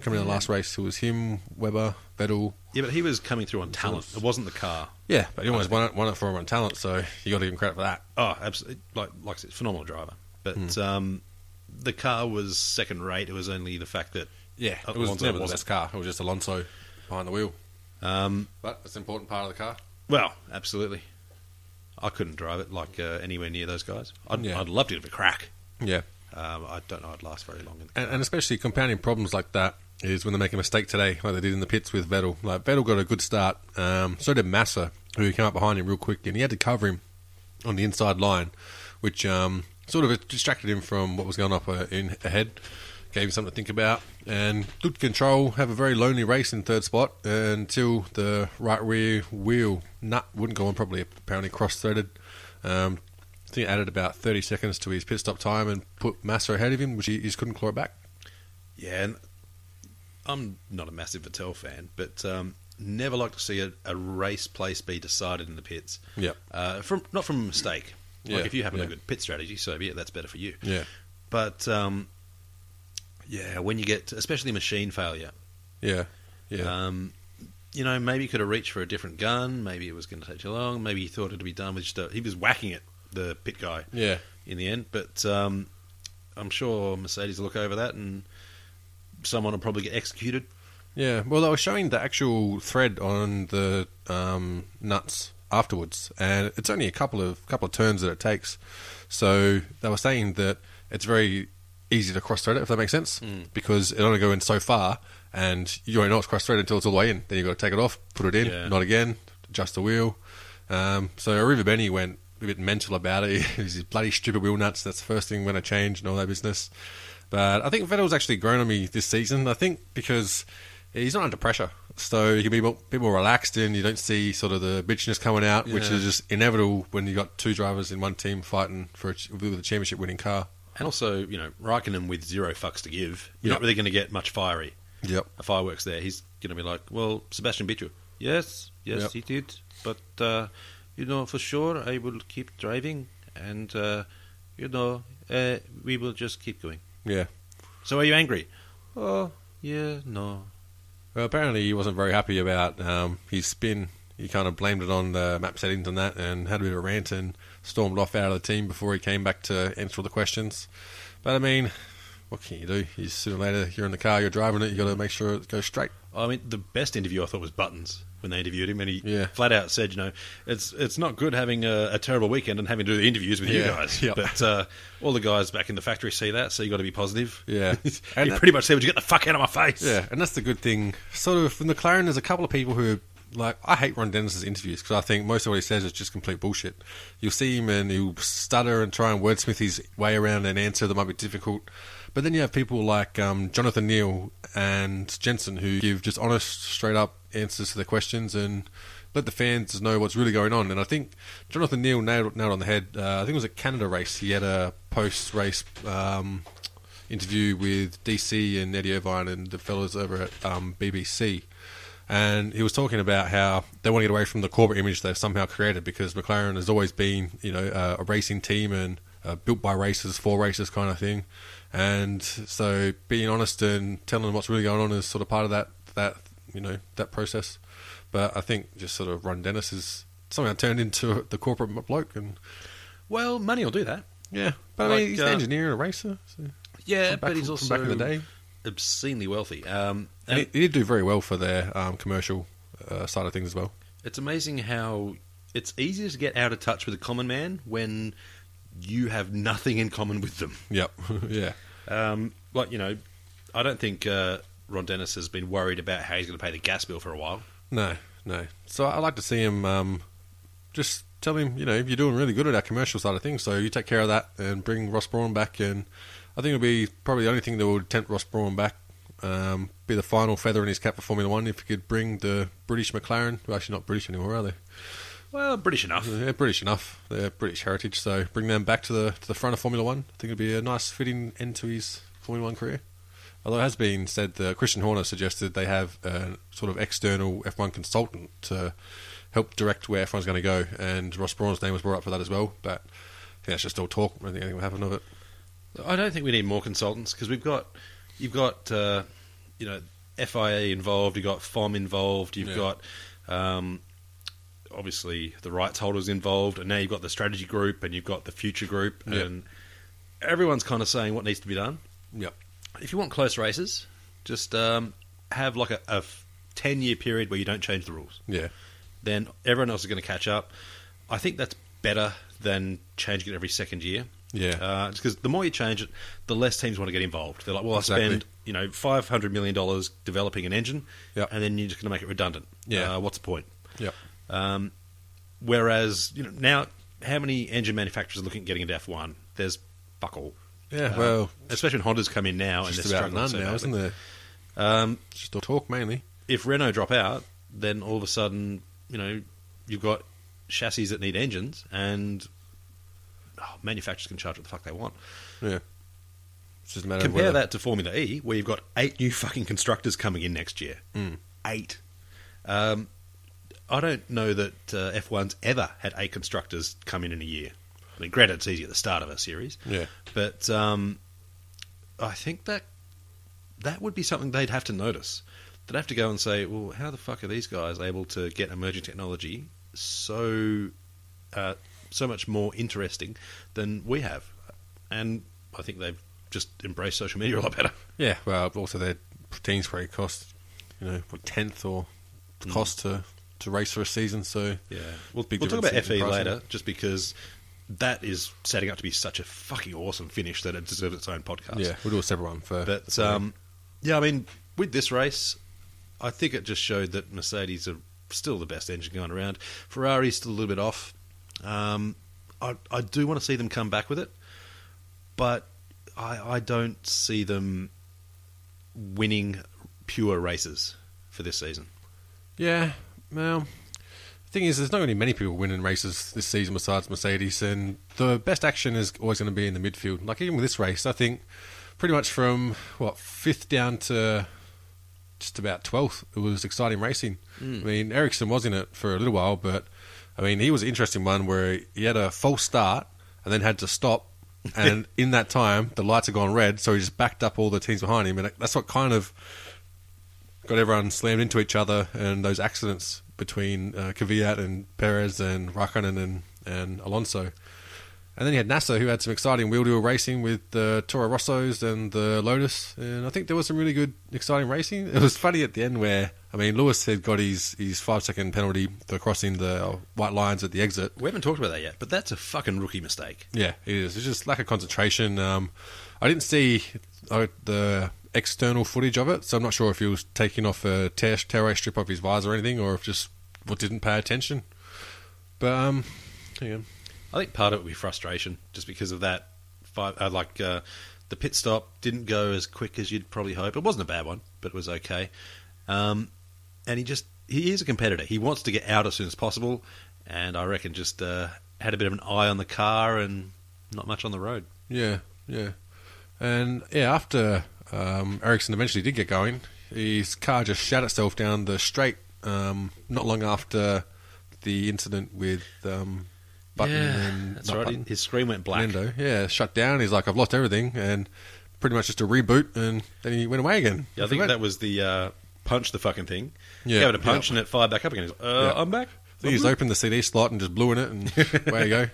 [SPEAKER 2] coming in the last race, it was him, Webber, Vettel.
[SPEAKER 3] Yeah, but he was coming through on talent. It wasn't the car.
[SPEAKER 2] Yeah, but he almost won it, won it for him on talent, so you got to give him credit for that.
[SPEAKER 3] Oh, absolutely! Like, like I said, phenomenal driver. But um, the car was second rate. It was only the fact that
[SPEAKER 2] Yeah, it was
[SPEAKER 3] Alonso
[SPEAKER 2] never the best car. It was just Alonso behind the wheel.
[SPEAKER 3] Um,
[SPEAKER 2] But it's an important part of the car.
[SPEAKER 3] well, absolutely. I couldn't drive it like uh, anywhere near those guys. I'd,
[SPEAKER 2] Yeah.
[SPEAKER 3] I'd love to give it a crack.
[SPEAKER 2] Yeah,
[SPEAKER 3] Um, I don't know. I'd last very long. In the
[SPEAKER 2] and, and especially compounding problems like that is when they make a mistake today, like they did in the pits with Vettel. Like Vettel got a good start, um, so did Massa, who came up behind him real quick, and he had to cover him on the inside line, which um, sort of distracted him from what was going up uh, in ahead. Gave him something to think about, and good control. Have a very lonely race in third spot until the right rear wheel nut wouldn't go on properly. Apparently cross-threaded. Um, I think added about 30 seconds to his pit stop time and put Massa ahead of him, which he he just couldn't claw it back.
[SPEAKER 3] Yeah, and I'm not a massive Vettel fan, but um, never like to see a, a race place be decided in the pits.
[SPEAKER 2] Yep.
[SPEAKER 3] Uh, from not from a mistake. Like
[SPEAKER 2] Yeah,
[SPEAKER 3] if you have
[SPEAKER 2] yeah.
[SPEAKER 3] a good pit strategy, so be it. That's better for you.
[SPEAKER 2] Yeah.
[SPEAKER 3] But um, yeah, when you get, especially machine failure,
[SPEAKER 2] Yeah. Yeah.
[SPEAKER 3] um, you know, maybe you could have reached for a different gun. Maybe it was going to take too long. Maybe he thought it'd be done with just a, he was whacking it, the pit guy,
[SPEAKER 2] yeah.
[SPEAKER 3] in the end. But um, I'm sure Mercedes will look over that and someone will probably get executed.
[SPEAKER 2] Yeah. Well, they were showing the actual thread on the um, nuts afterwards, and it's only a couple of couple of turns that it takes. So they were saying that it's very easy to cross thread it, if that makes sense, because it only go in so far, and you only know it's cross threaded until it's all the way in. Then you've got to take it off, put it in,
[SPEAKER 3] Yeah.
[SPEAKER 2] not again, adjust the wheel. Um, so Arrivabene went a bit mental about it. These bloody stupid wheel nuts. That's the first thing going to change and all that business. But I think Vettel's actually grown on me this season. I think because he's not under pressure, so you can be more, bit more relaxed and you don't see sort of the bitchiness coming out, which is just inevitable when you've got two drivers in one team fighting for a, with a championship-winning car.
[SPEAKER 3] And also, you know, Raikkonen with zero fucks to give, you're
[SPEAKER 2] Yep.
[SPEAKER 3] not really going to get much fiery
[SPEAKER 2] Yep.
[SPEAKER 3] a fireworks there. He's going to be like, well, Sebastian beat you. Yes, yes,
[SPEAKER 2] Yep.
[SPEAKER 3] he did. But, uh, you know, for sure, I will keep driving and, uh, you know, uh, we will just keep going.
[SPEAKER 2] Yeah.
[SPEAKER 3] So are you angry? Oh, yeah, no.
[SPEAKER 2] Well, apparently he wasn't very happy about um, his spin. He kind of blamed it on the map settings and that, and had a bit of a rant and stormed off out of the team before he came back to answer all the questions. But I mean, what can you do? You sooner or later you're in the car, you're driving it. You got to make sure it goes straight.
[SPEAKER 3] I mean, the best interview I thought was Buttons when they interviewed him, and he
[SPEAKER 2] Yeah.
[SPEAKER 3] flat out said, you know, it's it's not good having a, a terrible weekend and having to do the interviews with you guys.
[SPEAKER 2] Yep.
[SPEAKER 3] But uh, all the guys back in the factory see that, so you got to be positive.
[SPEAKER 2] Yeah.
[SPEAKER 3] you
[SPEAKER 2] And that-
[SPEAKER 3] pretty much said, "Would you get the fuck out of my face?"
[SPEAKER 2] Yeah, and that's the good thing. Sort of from McLaren, there's a couple of people who like I hate Ron Dennis's interviews because I think most of what he says is just complete bullshit. You'll see him and he'll stutter and try and wordsmith his way around an answer that might be difficult. But then you have people like um, Jonathan Neale and Jenson who give just honest, straight up answers to their questions and let the fans know what's really going on. And I think Jonathan Neale nailed, nailed on the head. Uh, I think it was a Canada race. He had a post race um, interview with DC and Eddie Irvine and the fellas over at um, BBC. And he was talking about how they want to get away from the corporate image they've somehow created because McLaren has always been, you know, uh, a racing team and uh, built by racers for racers kind of thing. And so being honest and telling them what's really going on is sort of part of that that you know that process. But I think just sort of Ron Dennis is somehow turned into the corporate bloke, and
[SPEAKER 3] Well, money will do that.
[SPEAKER 2] yeah. But I mean, he's an
[SPEAKER 3] uh,
[SPEAKER 2] engineer and a racer. So
[SPEAKER 3] Yeah, but he's
[SPEAKER 2] from-
[SPEAKER 3] also
[SPEAKER 2] from back in the day.
[SPEAKER 3] obscenely wealthy. Um,
[SPEAKER 2] And
[SPEAKER 3] and
[SPEAKER 2] he, he did do very well for their um, commercial uh, side of things as well.
[SPEAKER 3] it's amazing how it's easier to get out of touch with the common man when you have nothing in common with them.
[SPEAKER 2] Yep. yeah.
[SPEAKER 3] Um, like you know, I don't think uh, Ron Dennis has been worried about how he's going to pay the gas bill for a while.
[SPEAKER 2] No, no. So I like to see him um, just tell him, you know, you're doing really good at our commercial side of things, so you take care of that and bring Ross Brawn back. And I think it'll be probably the only thing that would tempt Ross Brawn back. Um, be the final feather in his cap for Formula One if he could bring the British McLaren. Well, actually, not British anymore, are they?
[SPEAKER 3] Well, British enough.
[SPEAKER 2] They're British enough. They're British heritage, so bring them back to the to the front of Formula One. I think it'd be a nice fitting end to his Formula One career. Although it has been said that Christian Horner suggested they have a sort of external F1 consultant to help direct where F1's going to go, and Ross Brawn's name was brought up for that as well. But I think that's just all talk. I don't think anything will happen of it.
[SPEAKER 3] I don't think we need more consultants because we've got you've got uh, you know FIA involved, you've got FOM involved, you've
[SPEAKER 2] Yeah.
[SPEAKER 3] got um, obviously the rights holders involved, and now you've got the strategy group and you've got the future group,
[SPEAKER 2] Yeah.
[SPEAKER 3] and everyone's kind of saying what needs to be done.
[SPEAKER 2] Yep.
[SPEAKER 3] If you want close races, just um, have like a, a ten year period where you don't change the rules.
[SPEAKER 2] Yeah.
[SPEAKER 3] Then everyone else is going to catch up. I think that's better than changing it every second year.
[SPEAKER 2] Yeah.
[SPEAKER 3] Uh, because the more you change it, the less teams want to get involved. They're like, well,
[SPEAKER 2] Exactly.
[SPEAKER 3] I spend you know five hundred million dollars developing an engine,
[SPEAKER 2] Yep.
[SPEAKER 3] and then you're just going to make it redundant.
[SPEAKER 2] Yeah.
[SPEAKER 3] Uh, what's the point?
[SPEAKER 2] Yep.
[SPEAKER 3] Um, whereas you know now, how many engine manufacturers are looking at getting into F one? There's fuck all.
[SPEAKER 2] Yeah.
[SPEAKER 3] Um,
[SPEAKER 2] well,
[SPEAKER 3] especially when Honda's come in now and they're
[SPEAKER 2] about
[SPEAKER 3] struggling
[SPEAKER 2] none
[SPEAKER 3] so
[SPEAKER 2] now,
[SPEAKER 3] badly.
[SPEAKER 2] isn't there?
[SPEAKER 3] Um,
[SPEAKER 2] Just talk mainly.
[SPEAKER 3] if Renault drop out, then all of a sudden, you know, you've got chassis that need engines, and oh, manufacturers can charge what the fuck they want.
[SPEAKER 2] Yeah. It's just a matter
[SPEAKER 3] Compare
[SPEAKER 2] of
[SPEAKER 3] that to Formula E, where you've got eight new fucking constructors coming in next year.
[SPEAKER 2] Mm.
[SPEAKER 3] Eight. Um, I don't know that uh, F1's ever had eight constructors come in in a year. I mean, granted, it's easy at the start of a series,
[SPEAKER 2] Yeah.
[SPEAKER 3] but um, I think that that would be something they'd have to notice. They'd have to go and say, well, how the fuck are these guys able to get emerging technology so uh, so much more interesting than we have? And I think they've just embraced social media a lot better.
[SPEAKER 2] Yeah, well, also their team spray cost, you know, what tenth or the
[SPEAKER 3] Mm.
[SPEAKER 2] cost to to race for a season. So
[SPEAKER 3] Yeah, we'll, we'll talk about FE later, just because that is setting up to be such a fucking awesome finish that it deserves its own podcast.
[SPEAKER 2] yeah, we'll do a separate one for.
[SPEAKER 3] But um, yeah, I mean, with this race, I think it just showed that Mercedes are still the best engine going around. Ferrari's still a little bit off. Um, I, I do want to see them come back with it, but I, I don't see them winning pure races for this season.
[SPEAKER 2] yeah, well, the thing is, there's not going to be many people winning races this season besides Mercedes, and the best action is always going to be in the midfield. Like even with this race, I think pretty much from what fifth down to just about twelfth, it was exciting racing. Hmm. I mean, Ericsson was in it for a little while, but I mean, he was an interesting one where he had a false start and then had to stop. And in that time, the lights had gone red, so he just backed up all the teams behind him, and that's what kind of got everyone slammed into each other, and those accidents between uh, Kvyat and Perez and Raikkonen and, and Alonso. And then you had Nasr, who had some exciting wheel-to-wheel racing with the Toro Rossos and the Lotus, and I think there was some really good, exciting racing. It was funny at the end where, I mean, Lewis had got his, his five-second penalty for crossing the white lines at the exit.
[SPEAKER 3] We haven't talked about that yet, but that's a fucking rookie mistake.
[SPEAKER 2] Yeah, it is. It's just lack of concentration. Um, I didn't see uh, the external footage of it, so I'm not sure if he was taking off a tear, tearaway strip off his visor or anything, or if just well, didn't pay attention. But um, yeah,
[SPEAKER 3] I think part of it would be frustration, just because of that. Five, uh, like uh, the pit stop didn't go as quick as you'd probably hope. It wasn't a bad one, but it was okay. Um, and he just he is a competitor. He wants to get out as soon as possible, and I reckon just uh, had a bit of an eye on the car and not much on the road.
[SPEAKER 2] yeah, yeah, and yeah. After um, Ericsson eventually did get going, his car just shot itself down the straight um, not long after the incident with um, Button and
[SPEAKER 3] that's right.
[SPEAKER 2] Button,
[SPEAKER 3] His screen went black.
[SPEAKER 2] Lando. Yeah, shut down. He's like, I've lost everything, and pretty much just a reboot, and then he went away again.
[SPEAKER 3] Yeah, I think that was the uh, punch the fucking thing.
[SPEAKER 2] Yeah,
[SPEAKER 3] gave it a punch
[SPEAKER 2] yeah.
[SPEAKER 3] and it fired back up again. He's like, uh,
[SPEAKER 2] Yeah.
[SPEAKER 3] I'm back.
[SPEAKER 2] I think he's opened the CD slot and just blew in it, and away you go.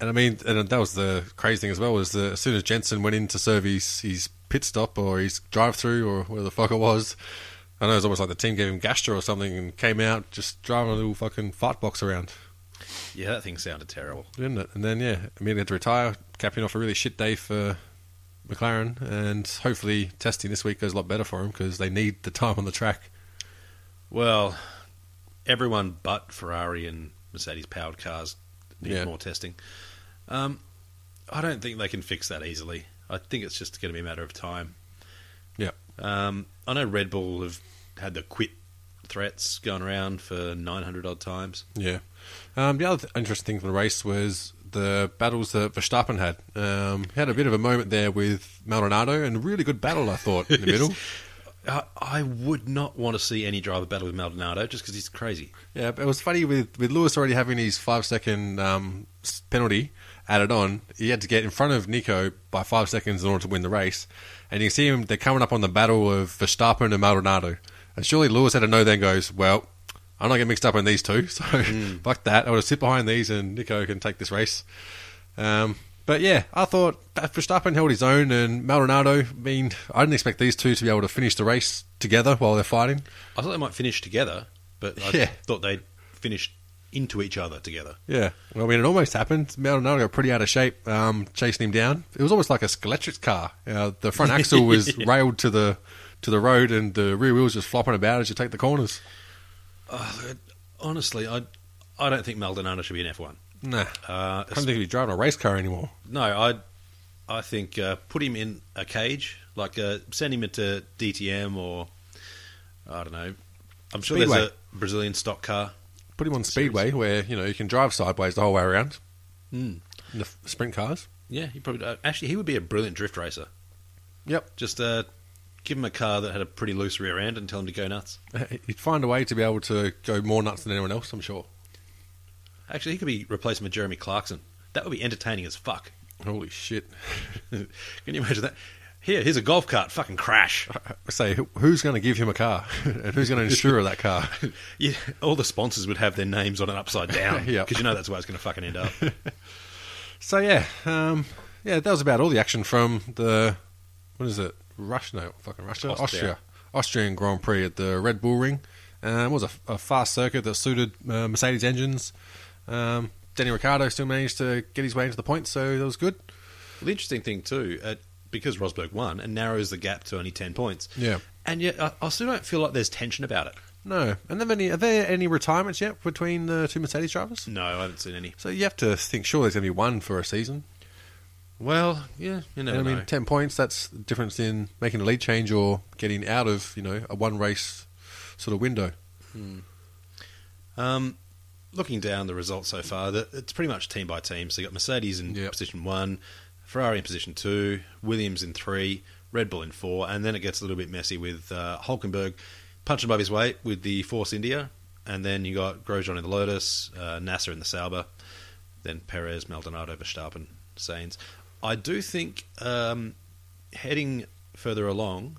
[SPEAKER 2] And I mean, and that was the crazy thing as well was that as soon as Jenson went in to serve his, his pit stop or his drive through or where the fuck it was, I know it was almost like the team gave him gastro or something and came out just driving a little fucking fart box around,
[SPEAKER 3] Yeah, that thing sounded terrible.
[SPEAKER 2] didn't it? And then yeah, immediately had to retire, capping off a really shit day for McLaren, and hopefully testing this week goes a lot better for him because they need the time on the track.
[SPEAKER 3] Well, everyone but Ferrari and Mercedes powered cars need
[SPEAKER 2] Yeah.
[SPEAKER 3] more testing. Um, I don't think they can fix that easily. I think it's just going to be a matter of time.
[SPEAKER 2] Yeah.
[SPEAKER 3] Um, I know Red Bull have had the quit threats going around for 900 odd times.
[SPEAKER 2] Yeah. Um, the other th- interesting thing from the race was the battles that Verstappen had. Um, he had a bit of a moment there with Maldonado, and a really good battle, I thought, in the middle.
[SPEAKER 3] I, I would not want to see any driver battle with Maldonado just because he's crazy.
[SPEAKER 2] Yeah, but it was funny with, with Lewis already having his five second um, penalty added on. He had to get in front of Nico by five seconds in order to win the race. And you can see him, they're coming up on the battle of Verstappen and Maldonado. And surely Lewis had to know then goes, well, I'm not getting mixed up in these two, so fuck that. I will just sit behind these and Nico can take this race. Um, but yeah, I thought Verstappen held his own and Maldonado, I mean, I didn't expect these two to be able to finish the race together while they're fighting.
[SPEAKER 3] I thought they might finish together, but I
[SPEAKER 2] Yeah.
[SPEAKER 3] thought they'd finish into each other together.
[SPEAKER 2] Yeah, well, I mean, it almost happened. Maldonado got pretty out of shape, um, chasing him down. It was almost like a Scalextric car. Uh, the front axle was railed to the to the road, and the rear wheels just flopping about as you take the corners.
[SPEAKER 3] Uh, honestly, I I don't think Maldonado should be an F1.
[SPEAKER 2] Nah,
[SPEAKER 3] Uh,
[SPEAKER 2] I don't think he's driving a race car anymore.
[SPEAKER 3] no, I I think uh, put him in a cage, like uh, send him into DTM or I don't know. I'm sure
[SPEAKER 2] Speedway.
[SPEAKER 3] there's a Brazilian stock car.
[SPEAKER 2] Put him on speedway where you know you can drive sideways the whole way around
[SPEAKER 3] Mm.
[SPEAKER 2] in the f- sprint cars.
[SPEAKER 3] Yeah, he probably uh, actually he would be a brilliant drift racer.
[SPEAKER 2] Yep,
[SPEAKER 3] Just uh, give him a car that had a pretty loose rear end and tell him to go nuts.
[SPEAKER 2] he'd find a way to be able to go more nuts than anyone else. I'm sure.
[SPEAKER 3] Actually, he could be replacement with Jeremy Clarkson. That would be entertaining as fuck.
[SPEAKER 2] Holy shit!
[SPEAKER 3] Can you imagine that? Here, here's a golf cart. Fucking crash.
[SPEAKER 2] I say, who's going to give him a car, and who's going to insure that car?
[SPEAKER 3] Yeah, all the sponsors would have their names on it upside down because
[SPEAKER 2] Yep.
[SPEAKER 3] you know that's where it's going to fucking end up.
[SPEAKER 2] So yeah, um, yeah, that was about all the action from the what is it? Russia? No, fucking Russia,
[SPEAKER 3] Austria.
[SPEAKER 2] Austria, Austrian Grand Prix at the Red Bull Ring. Um, it was a, a fast circuit that suited uh, Mercedes engines. Um, Danny Ricciardo still managed to get his way into the points, so that was good.
[SPEAKER 3] the interesting thing too, uh, because Rosberg won and narrows the gap to only ten points.
[SPEAKER 2] Yeah.
[SPEAKER 3] and yet I, I still don't feel like there's tension about it.
[SPEAKER 2] No, and then any, are there any retirements yet between the two Mercedes drivers?
[SPEAKER 3] No, I haven't seen any.
[SPEAKER 2] So you have to think, sure, there's going to be one for a season.
[SPEAKER 3] Well, yeah, you
[SPEAKER 2] And
[SPEAKER 3] never
[SPEAKER 2] I mean, ten points. That's the difference in making a lead change or getting out of you know a one race sort of window.
[SPEAKER 3] Um, looking down the results so far, that it's pretty much team by team. So you got Mercedes in
[SPEAKER 2] Yep.
[SPEAKER 3] position one, Ferrari in position two, Williams in three, Red Bull in four, and then it gets a little bit messy with uh, Hulkenberg punching above his weight with the Force India, and then you got Grosjean in the Lotus, uh, Nasr in the Sauber, then Perez, Maldonado, Verstappen, Sainz. I do think um, heading further along,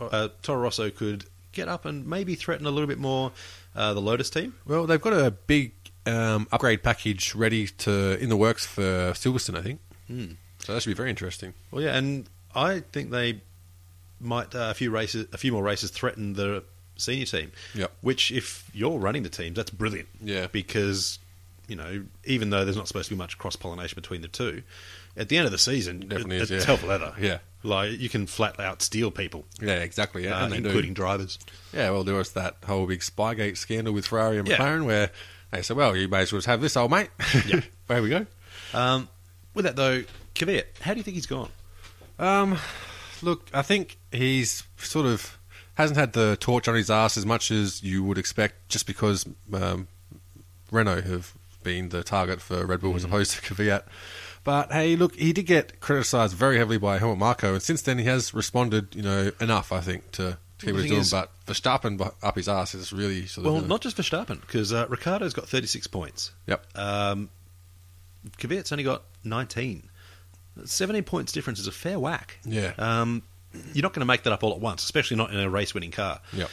[SPEAKER 3] uh, Toro Rosso could get up and maybe threaten a little bit more uh, the Lotus team.
[SPEAKER 2] Well, they've got a big um, upgrade package ready to in the works for Silverstone, I think.
[SPEAKER 3] Hmm.
[SPEAKER 2] So that should be very interesting.
[SPEAKER 3] Well, yeah, and I think they might uh, a few races, a few more races, threaten the senior team.
[SPEAKER 2] Yep.
[SPEAKER 3] Which, if you're running the teams, that's brilliant.
[SPEAKER 2] Yeah.
[SPEAKER 3] Because you know, even though there's not supposed to be much cross pollination between the two, at the end of the season,
[SPEAKER 2] Definitely
[SPEAKER 3] it,
[SPEAKER 2] is,
[SPEAKER 3] it's
[SPEAKER 2] yeah.
[SPEAKER 3] hell leather.
[SPEAKER 2] Yeah.
[SPEAKER 3] like you can flat out steal people,
[SPEAKER 2] Yeah, exactly. Yeah,
[SPEAKER 3] uh,
[SPEAKER 2] and they do.
[SPEAKER 3] including drivers.
[SPEAKER 2] Yeah, well, there was that whole big Spygate scandal with Ferrari and
[SPEAKER 3] Yeah.
[SPEAKER 2] McLaren where they said, "Well, you may as well just have this, old mate."
[SPEAKER 3] Yeah.
[SPEAKER 2] there we go.
[SPEAKER 3] Um, with that though, Kvyat, how do you think he's gone?
[SPEAKER 2] Um, look, I think he's sort of hasn't had the torch on his ass as much as you would expect, just because um, Renault have been the target for Red Bull as opposed to Kvyat. But hey, look, he did get criticised very heavily by Helmut Marko, and since then he has responded, you know, enough, I think, to to keep what he's doing.
[SPEAKER 3] is-
[SPEAKER 2] but Verstappen up his ass is really sort of.
[SPEAKER 3] Well, not just Verstappen, because uh, Ricciardo's got 36 points.
[SPEAKER 2] Yep.
[SPEAKER 3] Um, Kvyat's only got 19. 17 points difference is a fair whack.
[SPEAKER 2] Yeah.
[SPEAKER 3] Um, you're not going to make that up all at once, especially not in a race winning car.
[SPEAKER 2] Yep.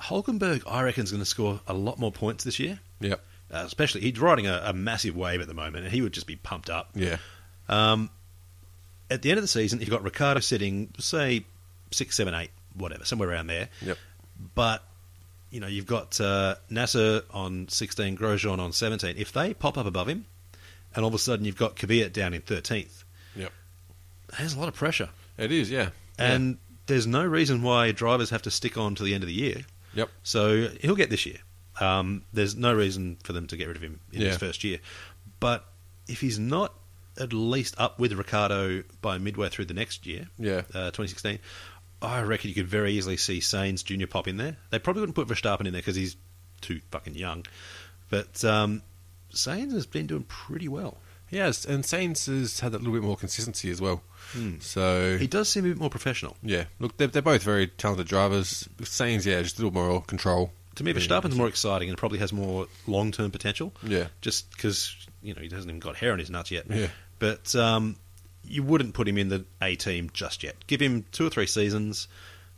[SPEAKER 3] Hulkenberg, I reckon, is going to score a lot more points this year.
[SPEAKER 2] Yep.
[SPEAKER 3] Uh, especially, he's riding a, a massive wave at the moment, and he would just be pumped up.
[SPEAKER 2] Yeah.
[SPEAKER 3] Um, at the end of the season, you've got Ricciardo sitting, say, six, seven, eight, whatever, somewhere around there.
[SPEAKER 2] Yep.
[SPEAKER 3] But you know, you've got uh, Nasr on sixteen, Grosjean on seventeen. If they pop up above him, and all of a sudden you've got Kvyat down in thirteenth,
[SPEAKER 2] Yep.
[SPEAKER 3] there's a lot of pressure,
[SPEAKER 2] It is. Yeah.
[SPEAKER 3] and there's no reason why drivers have to stick on to the end of the year.
[SPEAKER 2] Yep.
[SPEAKER 3] So he'll get this year. Um, there's no reason for them to get rid of him in
[SPEAKER 2] Yeah.
[SPEAKER 3] his first year. But if he's not at least up with Ricciardo by midway through the next year,
[SPEAKER 2] Yeah.
[SPEAKER 3] uh, 2016, I reckon you could very easily see Sainz Jr. pop in there. They probably wouldn't put Verstappen in there because he's too fucking young. But um, Sainz has been doing pretty well.
[SPEAKER 2] Yes, and Sainz has had a little bit more consistency as well. So
[SPEAKER 3] He does seem a bit more professional.
[SPEAKER 2] yeah, look, they're, they're both very talented drivers. Sainz, yeah, just a little more control.
[SPEAKER 3] To me,
[SPEAKER 2] Yeah.
[SPEAKER 3] Verstappen's more exciting and probably has more long term potential.
[SPEAKER 2] Yeah.
[SPEAKER 3] Just because, you know, he hasn't even got hair on his nuts yet.
[SPEAKER 2] Yeah.
[SPEAKER 3] But um, you wouldn't put him in the A team just yet. Give him two or three seasons,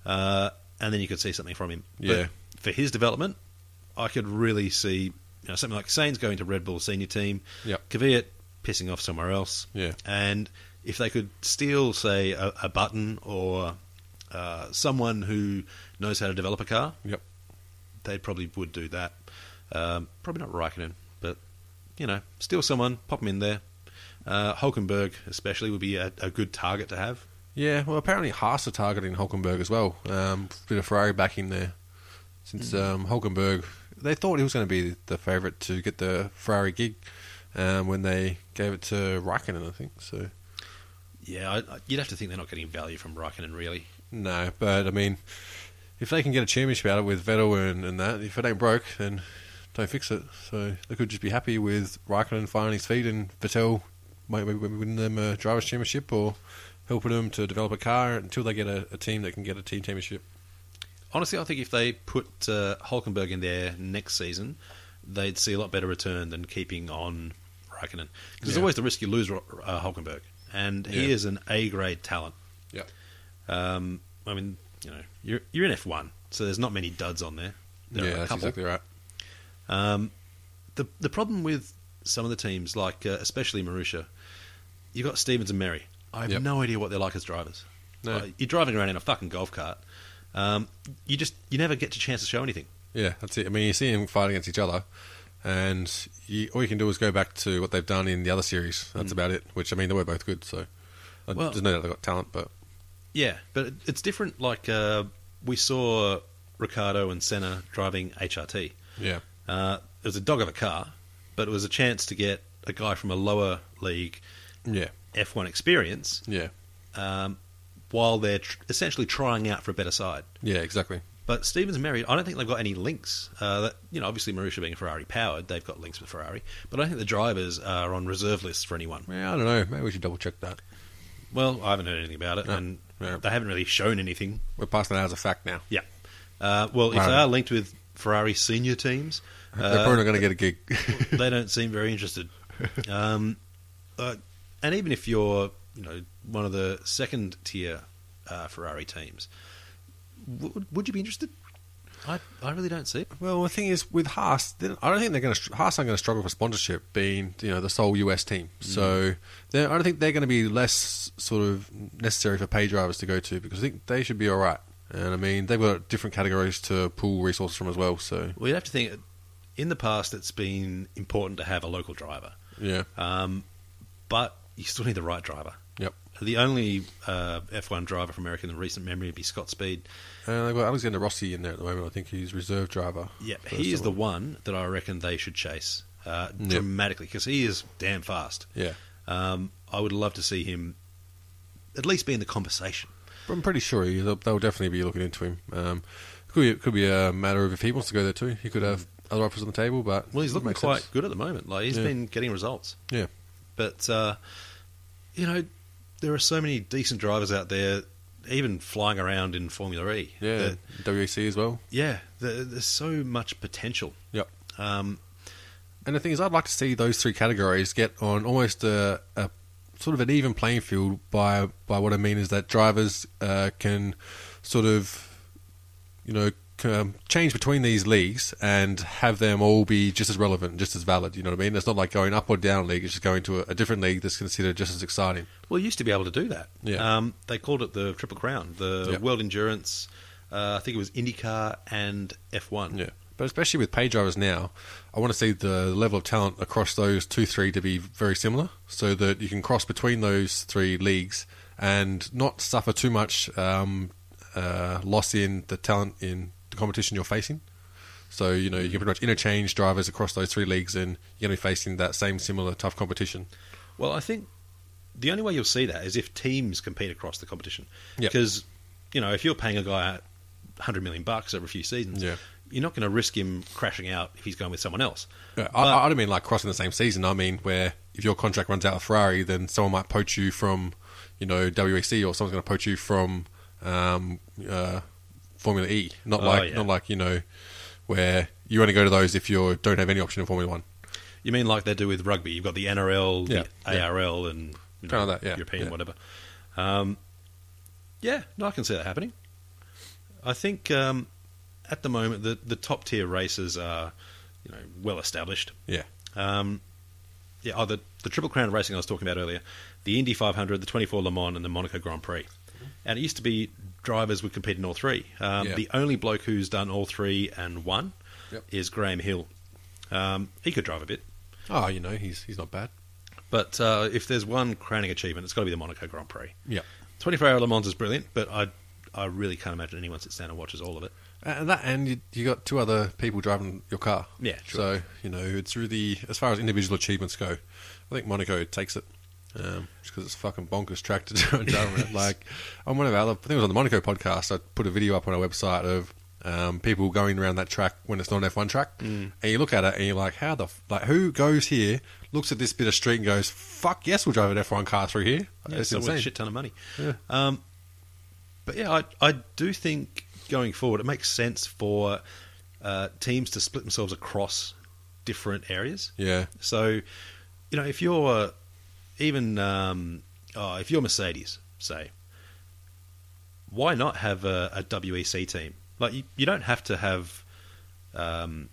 [SPEAKER 3] uh, and then you could see something from him.
[SPEAKER 2] Yeah.
[SPEAKER 3] But for his development, I could really see you know, something like Sainz going to Red Bull senior team,
[SPEAKER 2] Yep.
[SPEAKER 3] Kvyat pissing off somewhere else.
[SPEAKER 2] Yeah.
[SPEAKER 3] And if they could steal, say, a, a button or uh, someone who knows how to develop a car,
[SPEAKER 2] Yep.
[SPEAKER 3] they probably would do that. Um, probably not Raikkonen, but you know, steal someone, pop them in there. Uh, Hulkenberg, especially, would be a, a good target to have.
[SPEAKER 2] Yeah, well, apparently Haas are targeting Hulkenberg as well. Um, bit of Ferrari backing there. Since um, Hulkenberg, they thought he was going to be the favourite to get the Ferrari gig um, when they gave it to Raikkonen, I think. So
[SPEAKER 3] Yeah, I, you'd have to think they're not getting value from Raikkonen, really.
[SPEAKER 2] no, but I mean, if they can get a championship out of it with Vettel and, and that, if it ain't broke, then don't fix it. So they could just be happy with Raikkonen finding his feet and Vettel might maybe winning them a drivers' championship or helping them to develop a car until they get a, a team that can get a team championship.
[SPEAKER 3] Honestly, I think if they put uh, Hulkenberg in there next season, they'd see a lot better return than keeping on Raikkonen. Because there's always the risk you lose uh, Hulkenberg, and he
[SPEAKER 2] Yeah.
[SPEAKER 3] is an A grade talent.
[SPEAKER 2] Yep.
[SPEAKER 3] Um, I mean, you know, you're you're in F1, so there's not many duds on there. There
[SPEAKER 2] yeah, that's exactly right.
[SPEAKER 3] Um, the the problem with some of the teams, like uh, especially Marussia, you've got Stevens and Merhi. I have
[SPEAKER 2] Yep.
[SPEAKER 3] no idea what they're like as drivers.
[SPEAKER 2] No.
[SPEAKER 3] Like, you're driving around in a fucking golf cart. Um, you just you never get a chance to show anything.
[SPEAKER 2] Yeah, that's it. I mean, you see them fight against each other, and you, all you can do is go back to what they've done in the other series. That's about it. Which I mean, they were both good. So uh,
[SPEAKER 3] Well-
[SPEAKER 2] there's no doubt they've got talent, but
[SPEAKER 3] Yeah, but it's different. Like uh, we saw Ricciardo and Senna driving HRT.
[SPEAKER 2] yeah,
[SPEAKER 3] Uh, it was a dog of a car, but it was a chance to get a guy from a lower league
[SPEAKER 2] yeah,
[SPEAKER 3] F1 experience
[SPEAKER 2] yeah,
[SPEAKER 3] um, while they're tr- essentially trying out for a better side.
[SPEAKER 2] yeah, exactly.
[SPEAKER 3] But Stevens and I don't think they've got any links. Uh, that, you know, obviously Marussia being Ferrari powered, they've got links with Ferrari. But I don't think the drivers are on reserve lists for anyone.
[SPEAKER 2] Yeah, I don't know. Maybe we should double check that.
[SPEAKER 3] Well, I haven't heard anything about it,
[SPEAKER 2] No.
[SPEAKER 3] and
[SPEAKER 2] Yeah.
[SPEAKER 3] they haven't really shown anything.
[SPEAKER 2] We're passing that as a fact now.
[SPEAKER 3] Yeah. Uh, well, if
[SPEAKER 2] Right.
[SPEAKER 3] they are linked with Ferrari senior teams,
[SPEAKER 2] They're
[SPEAKER 3] uh,
[SPEAKER 2] probably not going to get a gig.
[SPEAKER 3] they don't seem very interested. Um, uh, and even if you're, you know, one of the second tier uh, Ferrari teams, would, would you be interested? I, I really don't see it.
[SPEAKER 2] well, the thing is, with Haas, I don't think they're going to. Haas aren't going to struggle for sponsorship, being you know the sole US team. So I don't think they're going to be less sort of necessary for pay drivers to go to because I think they should be all right. And I mean, they've got different categories to pull resources from as well. So
[SPEAKER 3] Well, you have to think. In the past, it's been important to have a local driver,
[SPEAKER 2] yeah,
[SPEAKER 3] um, but you still need the right driver. The only uh, F1 driver from America in recent memory would be Scott Speed.
[SPEAKER 2] And they've got Alexander Rossi in there at the moment. I think he's reserve driver.
[SPEAKER 3] Yeah, he is the one that I reckon they should chase uh,
[SPEAKER 2] Yep.
[SPEAKER 3] dramatically because he is damn fast.
[SPEAKER 2] Yeah,
[SPEAKER 3] Um, I would love to see him at least be in the conversation.
[SPEAKER 2] but I'm pretty sure he, they'll, they'll definitely be looking into him. Um, could be could be a matter of if he wants to go there too. He could have other offers on the table, but
[SPEAKER 3] Well, he's looking quite
[SPEAKER 2] sense.
[SPEAKER 3] good at the moment. Like he's
[SPEAKER 2] Yeah.
[SPEAKER 3] been getting results.
[SPEAKER 2] Yeah,
[SPEAKER 3] But uh, you know, there are so many decent drivers out there even flying around in Formula E.
[SPEAKER 2] Yeah, WEC as well.
[SPEAKER 3] yeah. the- there's so much potential.
[SPEAKER 2] Yep.
[SPEAKER 3] Um,
[SPEAKER 2] And the thing is, I'd like to see those three categories get on almost a, a sort of an even playing field. By by what I mean is that drivers uh, can sort of, you know, um, change between these leagues and have them all be just as relevant, just as valid. You know what I mean? It's not like going up or down league; it's just going to a, a different league that's considered just as exciting.
[SPEAKER 3] well, you used to be able to do that.
[SPEAKER 2] Yeah.
[SPEAKER 3] Um, they called it the Triple Crown, the
[SPEAKER 2] Yep.
[SPEAKER 3] World Endurance. Uh, I think it was IndyCar and F1.
[SPEAKER 2] Yeah. But especially with pay drivers now, I want to see the level of talent across those two, three to be very similar so that you can cross between those three leagues and not suffer too much um, uh, loss in the talent in the competition you're facing. So, you know, you can pretty much interchange drivers across those three leagues and you're going to be facing that same similar tough competition.
[SPEAKER 3] Well, I think the only way you'll see that is if teams compete across the competition.
[SPEAKER 2] Yep.
[SPEAKER 3] Because, you know, if you're paying a guy 100 million bucks over a few seasons,
[SPEAKER 2] Yeah.
[SPEAKER 3] you're not going to risk him crashing out if he's going with someone else.
[SPEAKER 2] Yeah,
[SPEAKER 3] But-
[SPEAKER 2] I, I don't mean like crossing the same season. I mean where if your contract runs out of Ferrari, then someone might poach you from, you know, WEC, or someone's going to poach you from um, uh, Formula E. Not
[SPEAKER 3] Oh,
[SPEAKER 2] like
[SPEAKER 3] yeah.
[SPEAKER 2] not like you know, where you only go to those if you don't have any option in Formula One.
[SPEAKER 3] You mean like they do with rugby? You've got the NRL,
[SPEAKER 2] Yeah,
[SPEAKER 3] the
[SPEAKER 2] yeah.
[SPEAKER 3] ARL, and you know,
[SPEAKER 2] that, yeah,
[SPEAKER 3] European, whatever. Um, yeah, no, I can see that happening. I think um, at the moment the the top tier races are, you know, well established.
[SPEAKER 2] Yeah,
[SPEAKER 3] Um, yeah, oh, the the Triple Crown racing I was talking about earlier, the Indy 500, the 24 Le Mans, and the Monaco Grand Prix. And it used to be drivers would compete in all three. Um,
[SPEAKER 2] Yeah.
[SPEAKER 3] The only bloke who's done all three and won
[SPEAKER 2] Yep.
[SPEAKER 3] is Graham Hill. Um, he could drive a bit,
[SPEAKER 2] oh, you know, he's he's not bad.
[SPEAKER 3] but uh, if there's one crowning achievement, it's got to be the Monaco Grand Prix.
[SPEAKER 2] Yeah,
[SPEAKER 3] 24 Hour Le Mans is brilliant, but I I really can't imagine anyone sits down and watches all of it.
[SPEAKER 2] and that and you, you got two other people driving your car.
[SPEAKER 3] Yeah, sure.
[SPEAKER 2] So you know, it's really as far as individual achievements go, I think Monaco takes it. Um, just because it's a fucking bonkers track to do drive around. Like, on one of our, I think it was on the Monaco podcast, I put a video up on our website of um, people going around that track when it's not an F1 track.
[SPEAKER 3] Mm.
[SPEAKER 2] And you look at it and you're like, how the, f- like, who goes here, looks at this bit of street and goes, fuck yes, we'll drive an F1 car through here?
[SPEAKER 3] Yeah,
[SPEAKER 2] it's
[SPEAKER 3] a shit ton of money.
[SPEAKER 2] Yeah.
[SPEAKER 3] Um, but yeah, I, I do think going forward it makes sense for uh, teams to split themselves across different areas.
[SPEAKER 2] Yeah.
[SPEAKER 3] So, you know, if you're even um, oh, if you're Mercedes, say, why not have a, a WEC team? Like you, you don't have to have um,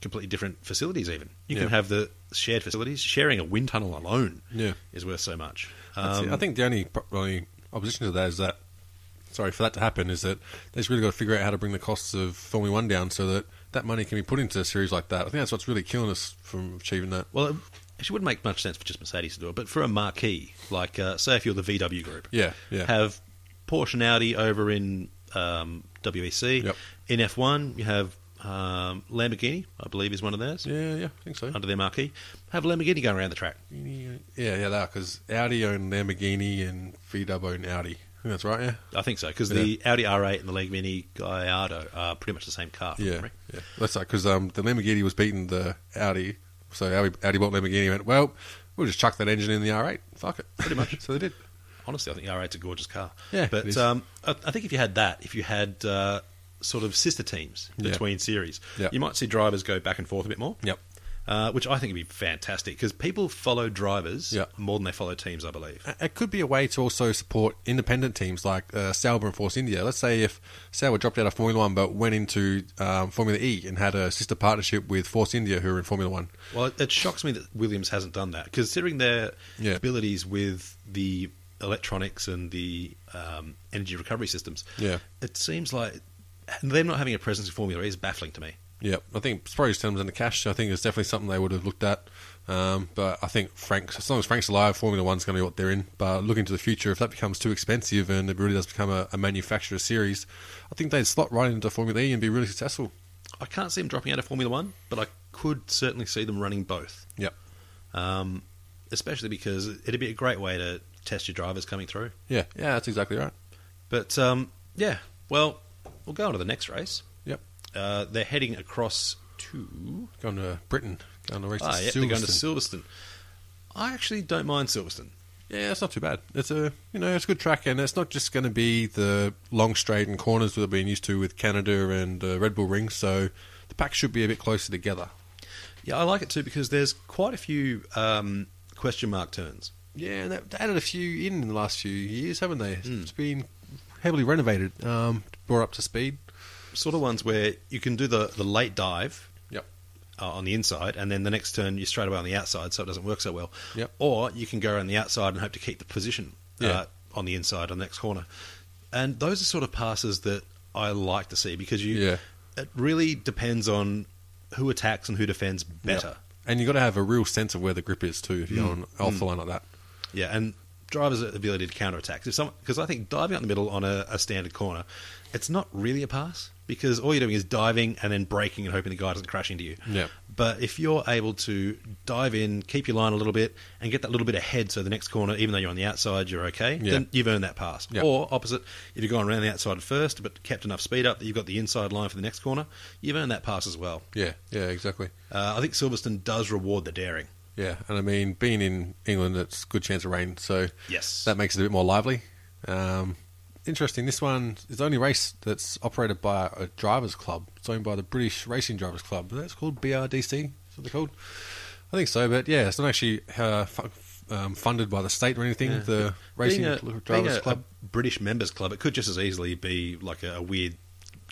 [SPEAKER 3] completely different facilities. Even you can have the shared facilities. Sharing a wind tunnel alone
[SPEAKER 2] Yeah.
[SPEAKER 3] is worth so much. Um,
[SPEAKER 2] I think the only, only opposition to that is that, sorry, for that to happen is that they've really got to figure out how to bring the costs of Formula One down so that that money can be put into a series like that. I think that's what's really killing us from achieving that.
[SPEAKER 3] Well, actually wouldn't make much sense for just Mercedes to do it, but for a marquee, like uh, say if you're the VW group,
[SPEAKER 2] Yeah, yeah.
[SPEAKER 3] have Porsche and Audi over in um, WEC.
[SPEAKER 2] Yep.
[SPEAKER 3] In F1, you have um, Lamborghini, I believe, is one of theirs
[SPEAKER 2] Yeah, yeah, I think so.
[SPEAKER 3] under their marquee. Have Lamborghini going around the track.
[SPEAKER 2] Yeah, yeah, they are because Audi own Lamborghini and VW own Audi. I think that's right. Yeah,
[SPEAKER 3] I think so because the Audi R8 and the Lamborghini Gallardo are pretty much the same car.
[SPEAKER 2] yeah,
[SPEAKER 3] memory.
[SPEAKER 2] yeah. That's right because um, the Lamborghini was beating the Audi, so Audi, Audi bought Lamborghini. Went well. We'll just chuck that engine in the R8. Fuck it,
[SPEAKER 3] Pretty much.
[SPEAKER 2] so they did.
[SPEAKER 3] Honestly, I think the R8's a gorgeous car.
[SPEAKER 2] Yeah,
[SPEAKER 3] but um, I, I think if you had that, if you had uh, sort of sister teams
[SPEAKER 2] Yeah.
[SPEAKER 3] between series,
[SPEAKER 2] Yeah.
[SPEAKER 3] you might see drivers go back and forth a bit more.
[SPEAKER 2] Yep.
[SPEAKER 3] Uh, which I think would be fantastic because people follow drivers
[SPEAKER 2] Yeah.
[SPEAKER 3] more than they follow teams, I believe.
[SPEAKER 2] It could be a way to also support independent teams like uh, Sauber and Force India. Let's say if Sauber dropped out of Formula One but went into um, Formula E and had a sister partnership with Force India, who are in Formula One.
[SPEAKER 3] Well, it, it shocks me that Williams hasn't done that, considering their
[SPEAKER 2] Yeah.
[SPEAKER 3] abilities with the electronics and the um, energy recovery systems.
[SPEAKER 2] Yeah.
[SPEAKER 3] It seems like them not having a presence in Formula E is baffling to me.
[SPEAKER 2] Yeah, I think it's probably just terms in the cash. I think it's definitely something they would have looked at. Um, but I think Frank, as long as Frank's alive, Formula One's going to be what they're in. But looking to the future, if that becomes too expensive and it really does become a, a manufacturer series, I think they'd slot right into Formula E and be really successful.
[SPEAKER 3] I can't see them dropping out of Formula One, but I could certainly see them running both.
[SPEAKER 2] Yep.
[SPEAKER 3] Um, especially because it'd be a great way to test your drivers coming through.
[SPEAKER 2] Yeah, yeah, that's exactly right.
[SPEAKER 3] But um, yeah, well, we'll go on to the next race.
[SPEAKER 2] Yep.
[SPEAKER 3] Uh, they're heading across to
[SPEAKER 2] Going to Britain, going to race
[SPEAKER 3] ah,
[SPEAKER 2] to
[SPEAKER 3] yeah, they're going to
[SPEAKER 2] Silverstone.
[SPEAKER 3] Silverstone. I actually don't mind Silverstone.
[SPEAKER 2] Yeah, it's not too bad. It's a you know it's a good track, and it's not just going to be the long straight and corners that we've been used to with Canada and uh, Red Bull Ring. So the pack should be a bit closer together.
[SPEAKER 3] Yeah, I like it too because there's quite a few um, question mark turns.
[SPEAKER 2] Yeah, and they've added a few in in the last few years, haven't they? It's been heavily renovated, um, brought up to speed.
[SPEAKER 3] Sort of ones where you can do the, the late dive
[SPEAKER 2] Yep.
[SPEAKER 3] uh, on the inside, and then the next turn you're straight away on the outside, so it doesn't work so well.
[SPEAKER 2] Yep.
[SPEAKER 3] Or you can go around the outside and hope to keep the position uh,
[SPEAKER 2] Yeah.
[SPEAKER 3] on the inside on the next corner. And those are sort of passes that I like to see because you
[SPEAKER 2] Yeah.
[SPEAKER 3] it really depends on who attacks and who defends better.
[SPEAKER 2] And you've got to have a real sense of where the grip is too if you're on alpha line like that.
[SPEAKER 3] Yeah, and drivers' ability to counter attack. If some because I think diving out the middle on a, a standard corner, it's not really a pass because all you're doing is diving and then braking and hoping the guy doesn't crash into you.
[SPEAKER 2] Yeah.
[SPEAKER 3] But if you're able to dive in, keep your line a little bit, and get that little bit ahead, so the next corner, even though you're on the outside, you're okay.
[SPEAKER 2] Yeah.
[SPEAKER 3] Then you've earned that pass.
[SPEAKER 2] Yeah.
[SPEAKER 3] Or opposite, if you're going around the outside first, but kept enough speed up that you've got the inside line for the next corner, you've earned that pass as well.
[SPEAKER 2] Yeah, yeah, exactly.
[SPEAKER 3] Uh, I think Silverstone does reward the daring.
[SPEAKER 2] Yeah, and I mean, being in England, it's a good chance of rain, so
[SPEAKER 3] Yes.
[SPEAKER 2] that makes it a bit more lively. Um, interesting. This one is the only race that's operated by a drivers' club. It's owned by the British Racing Drivers Club. That's called BRDC. Is what they're called? I think so. But yeah, it's not actually uh, um, funded by the state or anything.
[SPEAKER 3] Yeah.
[SPEAKER 2] The Racing
[SPEAKER 3] a,
[SPEAKER 2] Drivers
[SPEAKER 3] a,
[SPEAKER 2] Club.
[SPEAKER 3] a British members club, it could just as easily be like a, a weird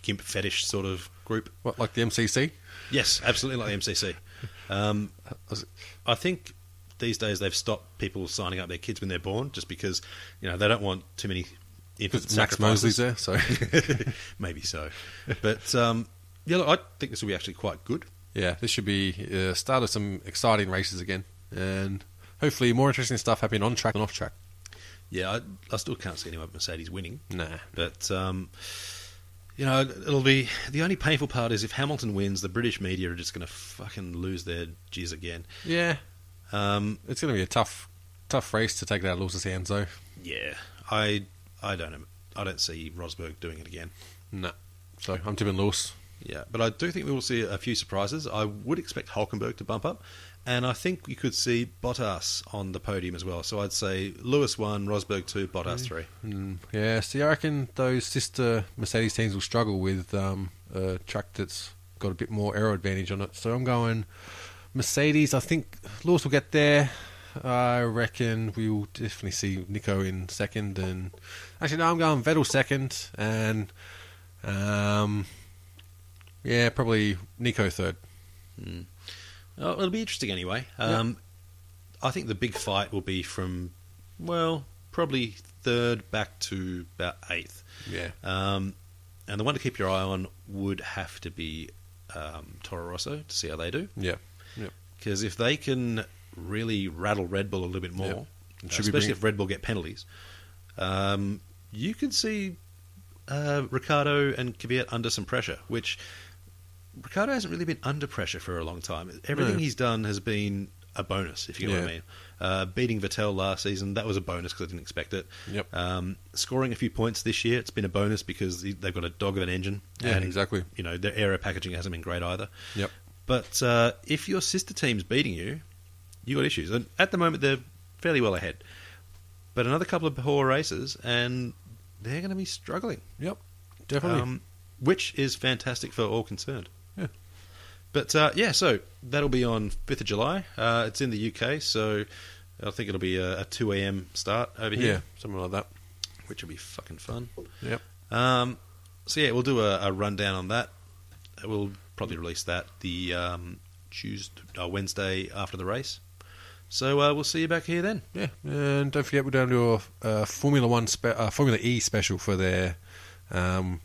[SPEAKER 3] gimp fetish sort of group.
[SPEAKER 2] What, like the MCC?
[SPEAKER 3] Yes, absolutely like the MCC. Um, I think these days they've stopped people signing up their kids when they're born just because you know they don't want too many infant
[SPEAKER 2] Because Max. Mosley's there, so
[SPEAKER 3] Maybe so, but um, yeah, look, I think this will be actually quite good.
[SPEAKER 2] yeah, this should be uh, start of some exciting races again, and hopefully more interesting stuff happening on track and off track.
[SPEAKER 3] Yeah, I, I still can't see anyone Mercedes winning.
[SPEAKER 2] Nah,
[SPEAKER 3] But um, you know, it'll be the only painful part is if Hamilton wins, the British media are just going to fucking lose their jizz again.
[SPEAKER 2] yeah,
[SPEAKER 3] Um,
[SPEAKER 2] it's going to be a tough, tough race to take it out of Lewis's hands, though.
[SPEAKER 3] yeah, I I don't. I don't see Rosberg doing it again.
[SPEAKER 2] No, so I'm tipping Lewis.
[SPEAKER 3] Yeah, but I do think we will see a few surprises. I would expect Hulkenberg to bump up, and I think we could see Bottas on the podium as well. So I'd say Lewis one, Rosberg two, Bottas three.
[SPEAKER 2] Mm, yeah, see, I reckon those sister Mercedes teams will struggle with um, a track that's got a bit more aero advantage on it. So I'm going Mercedes. I think Lewis will get there. I reckon we will definitely see Nico in second, and actually no, I'm going Vettel second, and um, yeah, probably Nico third.
[SPEAKER 3] Oh, it'll be interesting anyway. Um, I think the big fight will be from, well, probably third back to about eighth.
[SPEAKER 2] Yeah,
[SPEAKER 3] Um, and the one to keep your eye on would have to be um, Toro Rosso to see how they do.
[SPEAKER 2] yeah, yeah.
[SPEAKER 3] Because if they can really rattle Red Bull a little bit more,
[SPEAKER 2] Yep.
[SPEAKER 3] uh,
[SPEAKER 2] And should we
[SPEAKER 3] especially if Red Bull get penalties, um, you could see uh, Ricciardo and Kvyat under some pressure, which Ricciardo hasn't really been under pressure for a long time. Everything
[SPEAKER 2] No.
[SPEAKER 3] he's done has been a bonus, if you know what I mean. Uh, beating Vettel last season, that was a bonus because I didn't expect it.
[SPEAKER 2] Yep.
[SPEAKER 3] Um, scoring a few points this year, it's been a bonus because they've got a dog of an engine.
[SPEAKER 2] Yeah,
[SPEAKER 3] and,
[SPEAKER 2] exactly.
[SPEAKER 3] You know, their aero packaging hasn't been great either.
[SPEAKER 2] Yep.
[SPEAKER 3] But uh, if your sister team's beating you, you got issues. And at the moment, they're fairly well ahead. But another couple of poor races, and they're going to be struggling.
[SPEAKER 2] Yep. Definitely.
[SPEAKER 3] Um, which is fantastic for all concerned.
[SPEAKER 2] Yeah.
[SPEAKER 3] But uh, yeah, so that'll be on 5th of July. Uh, it's in the UK, so I think it'll be a, a 2 a.m. start over
[SPEAKER 2] yeah,
[SPEAKER 3] here,
[SPEAKER 2] something like that.
[SPEAKER 3] which will be fucking fun.
[SPEAKER 2] Yep.
[SPEAKER 3] Um, so yeah, we'll do a, a rundown on that. We'll probably release that the um, Tuesday, uh, Wednesday after the race. So uh, we'll see you back here then.
[SPEAKER 2] Yeah, and don't forget we're down to a uh, Formula One, spe- uh, Formula E special for their, um,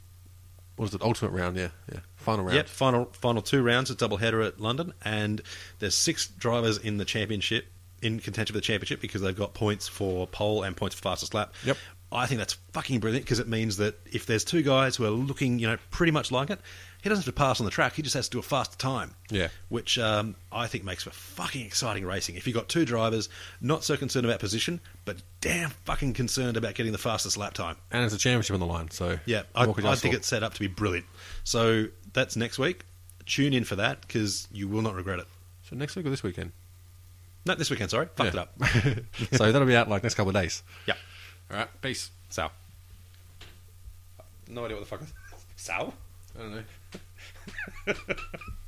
[SPEAKER 2] what was it, ultimate round? Yeah, yeah, final round.
[SPEAKER 3] Yep, final final two rounds, a double header at London, and there's six drivers in the championship in contention for the championship because they've got points for pole and points for fastest lap.
[SPEAKER 2] Yep.
[SPEAKER 3] I think that's fucking brilliant because it means that if there's two guys who are looking, you know, pretty much like it, he doesn't have to pass on the track. He just has to do a faster time.
[SPEAKER 2] Yeah.
[SPEAKER 3] Which um, I think makes for fucking exciting racing. If you've got two drivers, not so concerned about position, but damn fucking concerned about getting the fastest lap time.
[SPEAKER 2] And it's a championship on the line, so
[SPEAKER 3] Yeah, I,
[SPEAKER 2] what could you
[SPEAKER 3] I think it's set up to be brilliant. So that's next week. Tune in for that because you will not regret it.
[SPEAKER 2] So next week or this weekend?
[SPEAKER 3] No, this weekend. Sorry, fucked
[SPEAKER 2] Yeah.
[SPEAKER 3] it up.
[SPEAKER 2] so that'll be out like next couple of days.
[SPEAKER 3] yeah.
[SPEAKER 2] All right, peace.
[SPEAKER 3] Sal. No idea what the fuck. Is. Sal.
[SPEAKER 2] I don't know.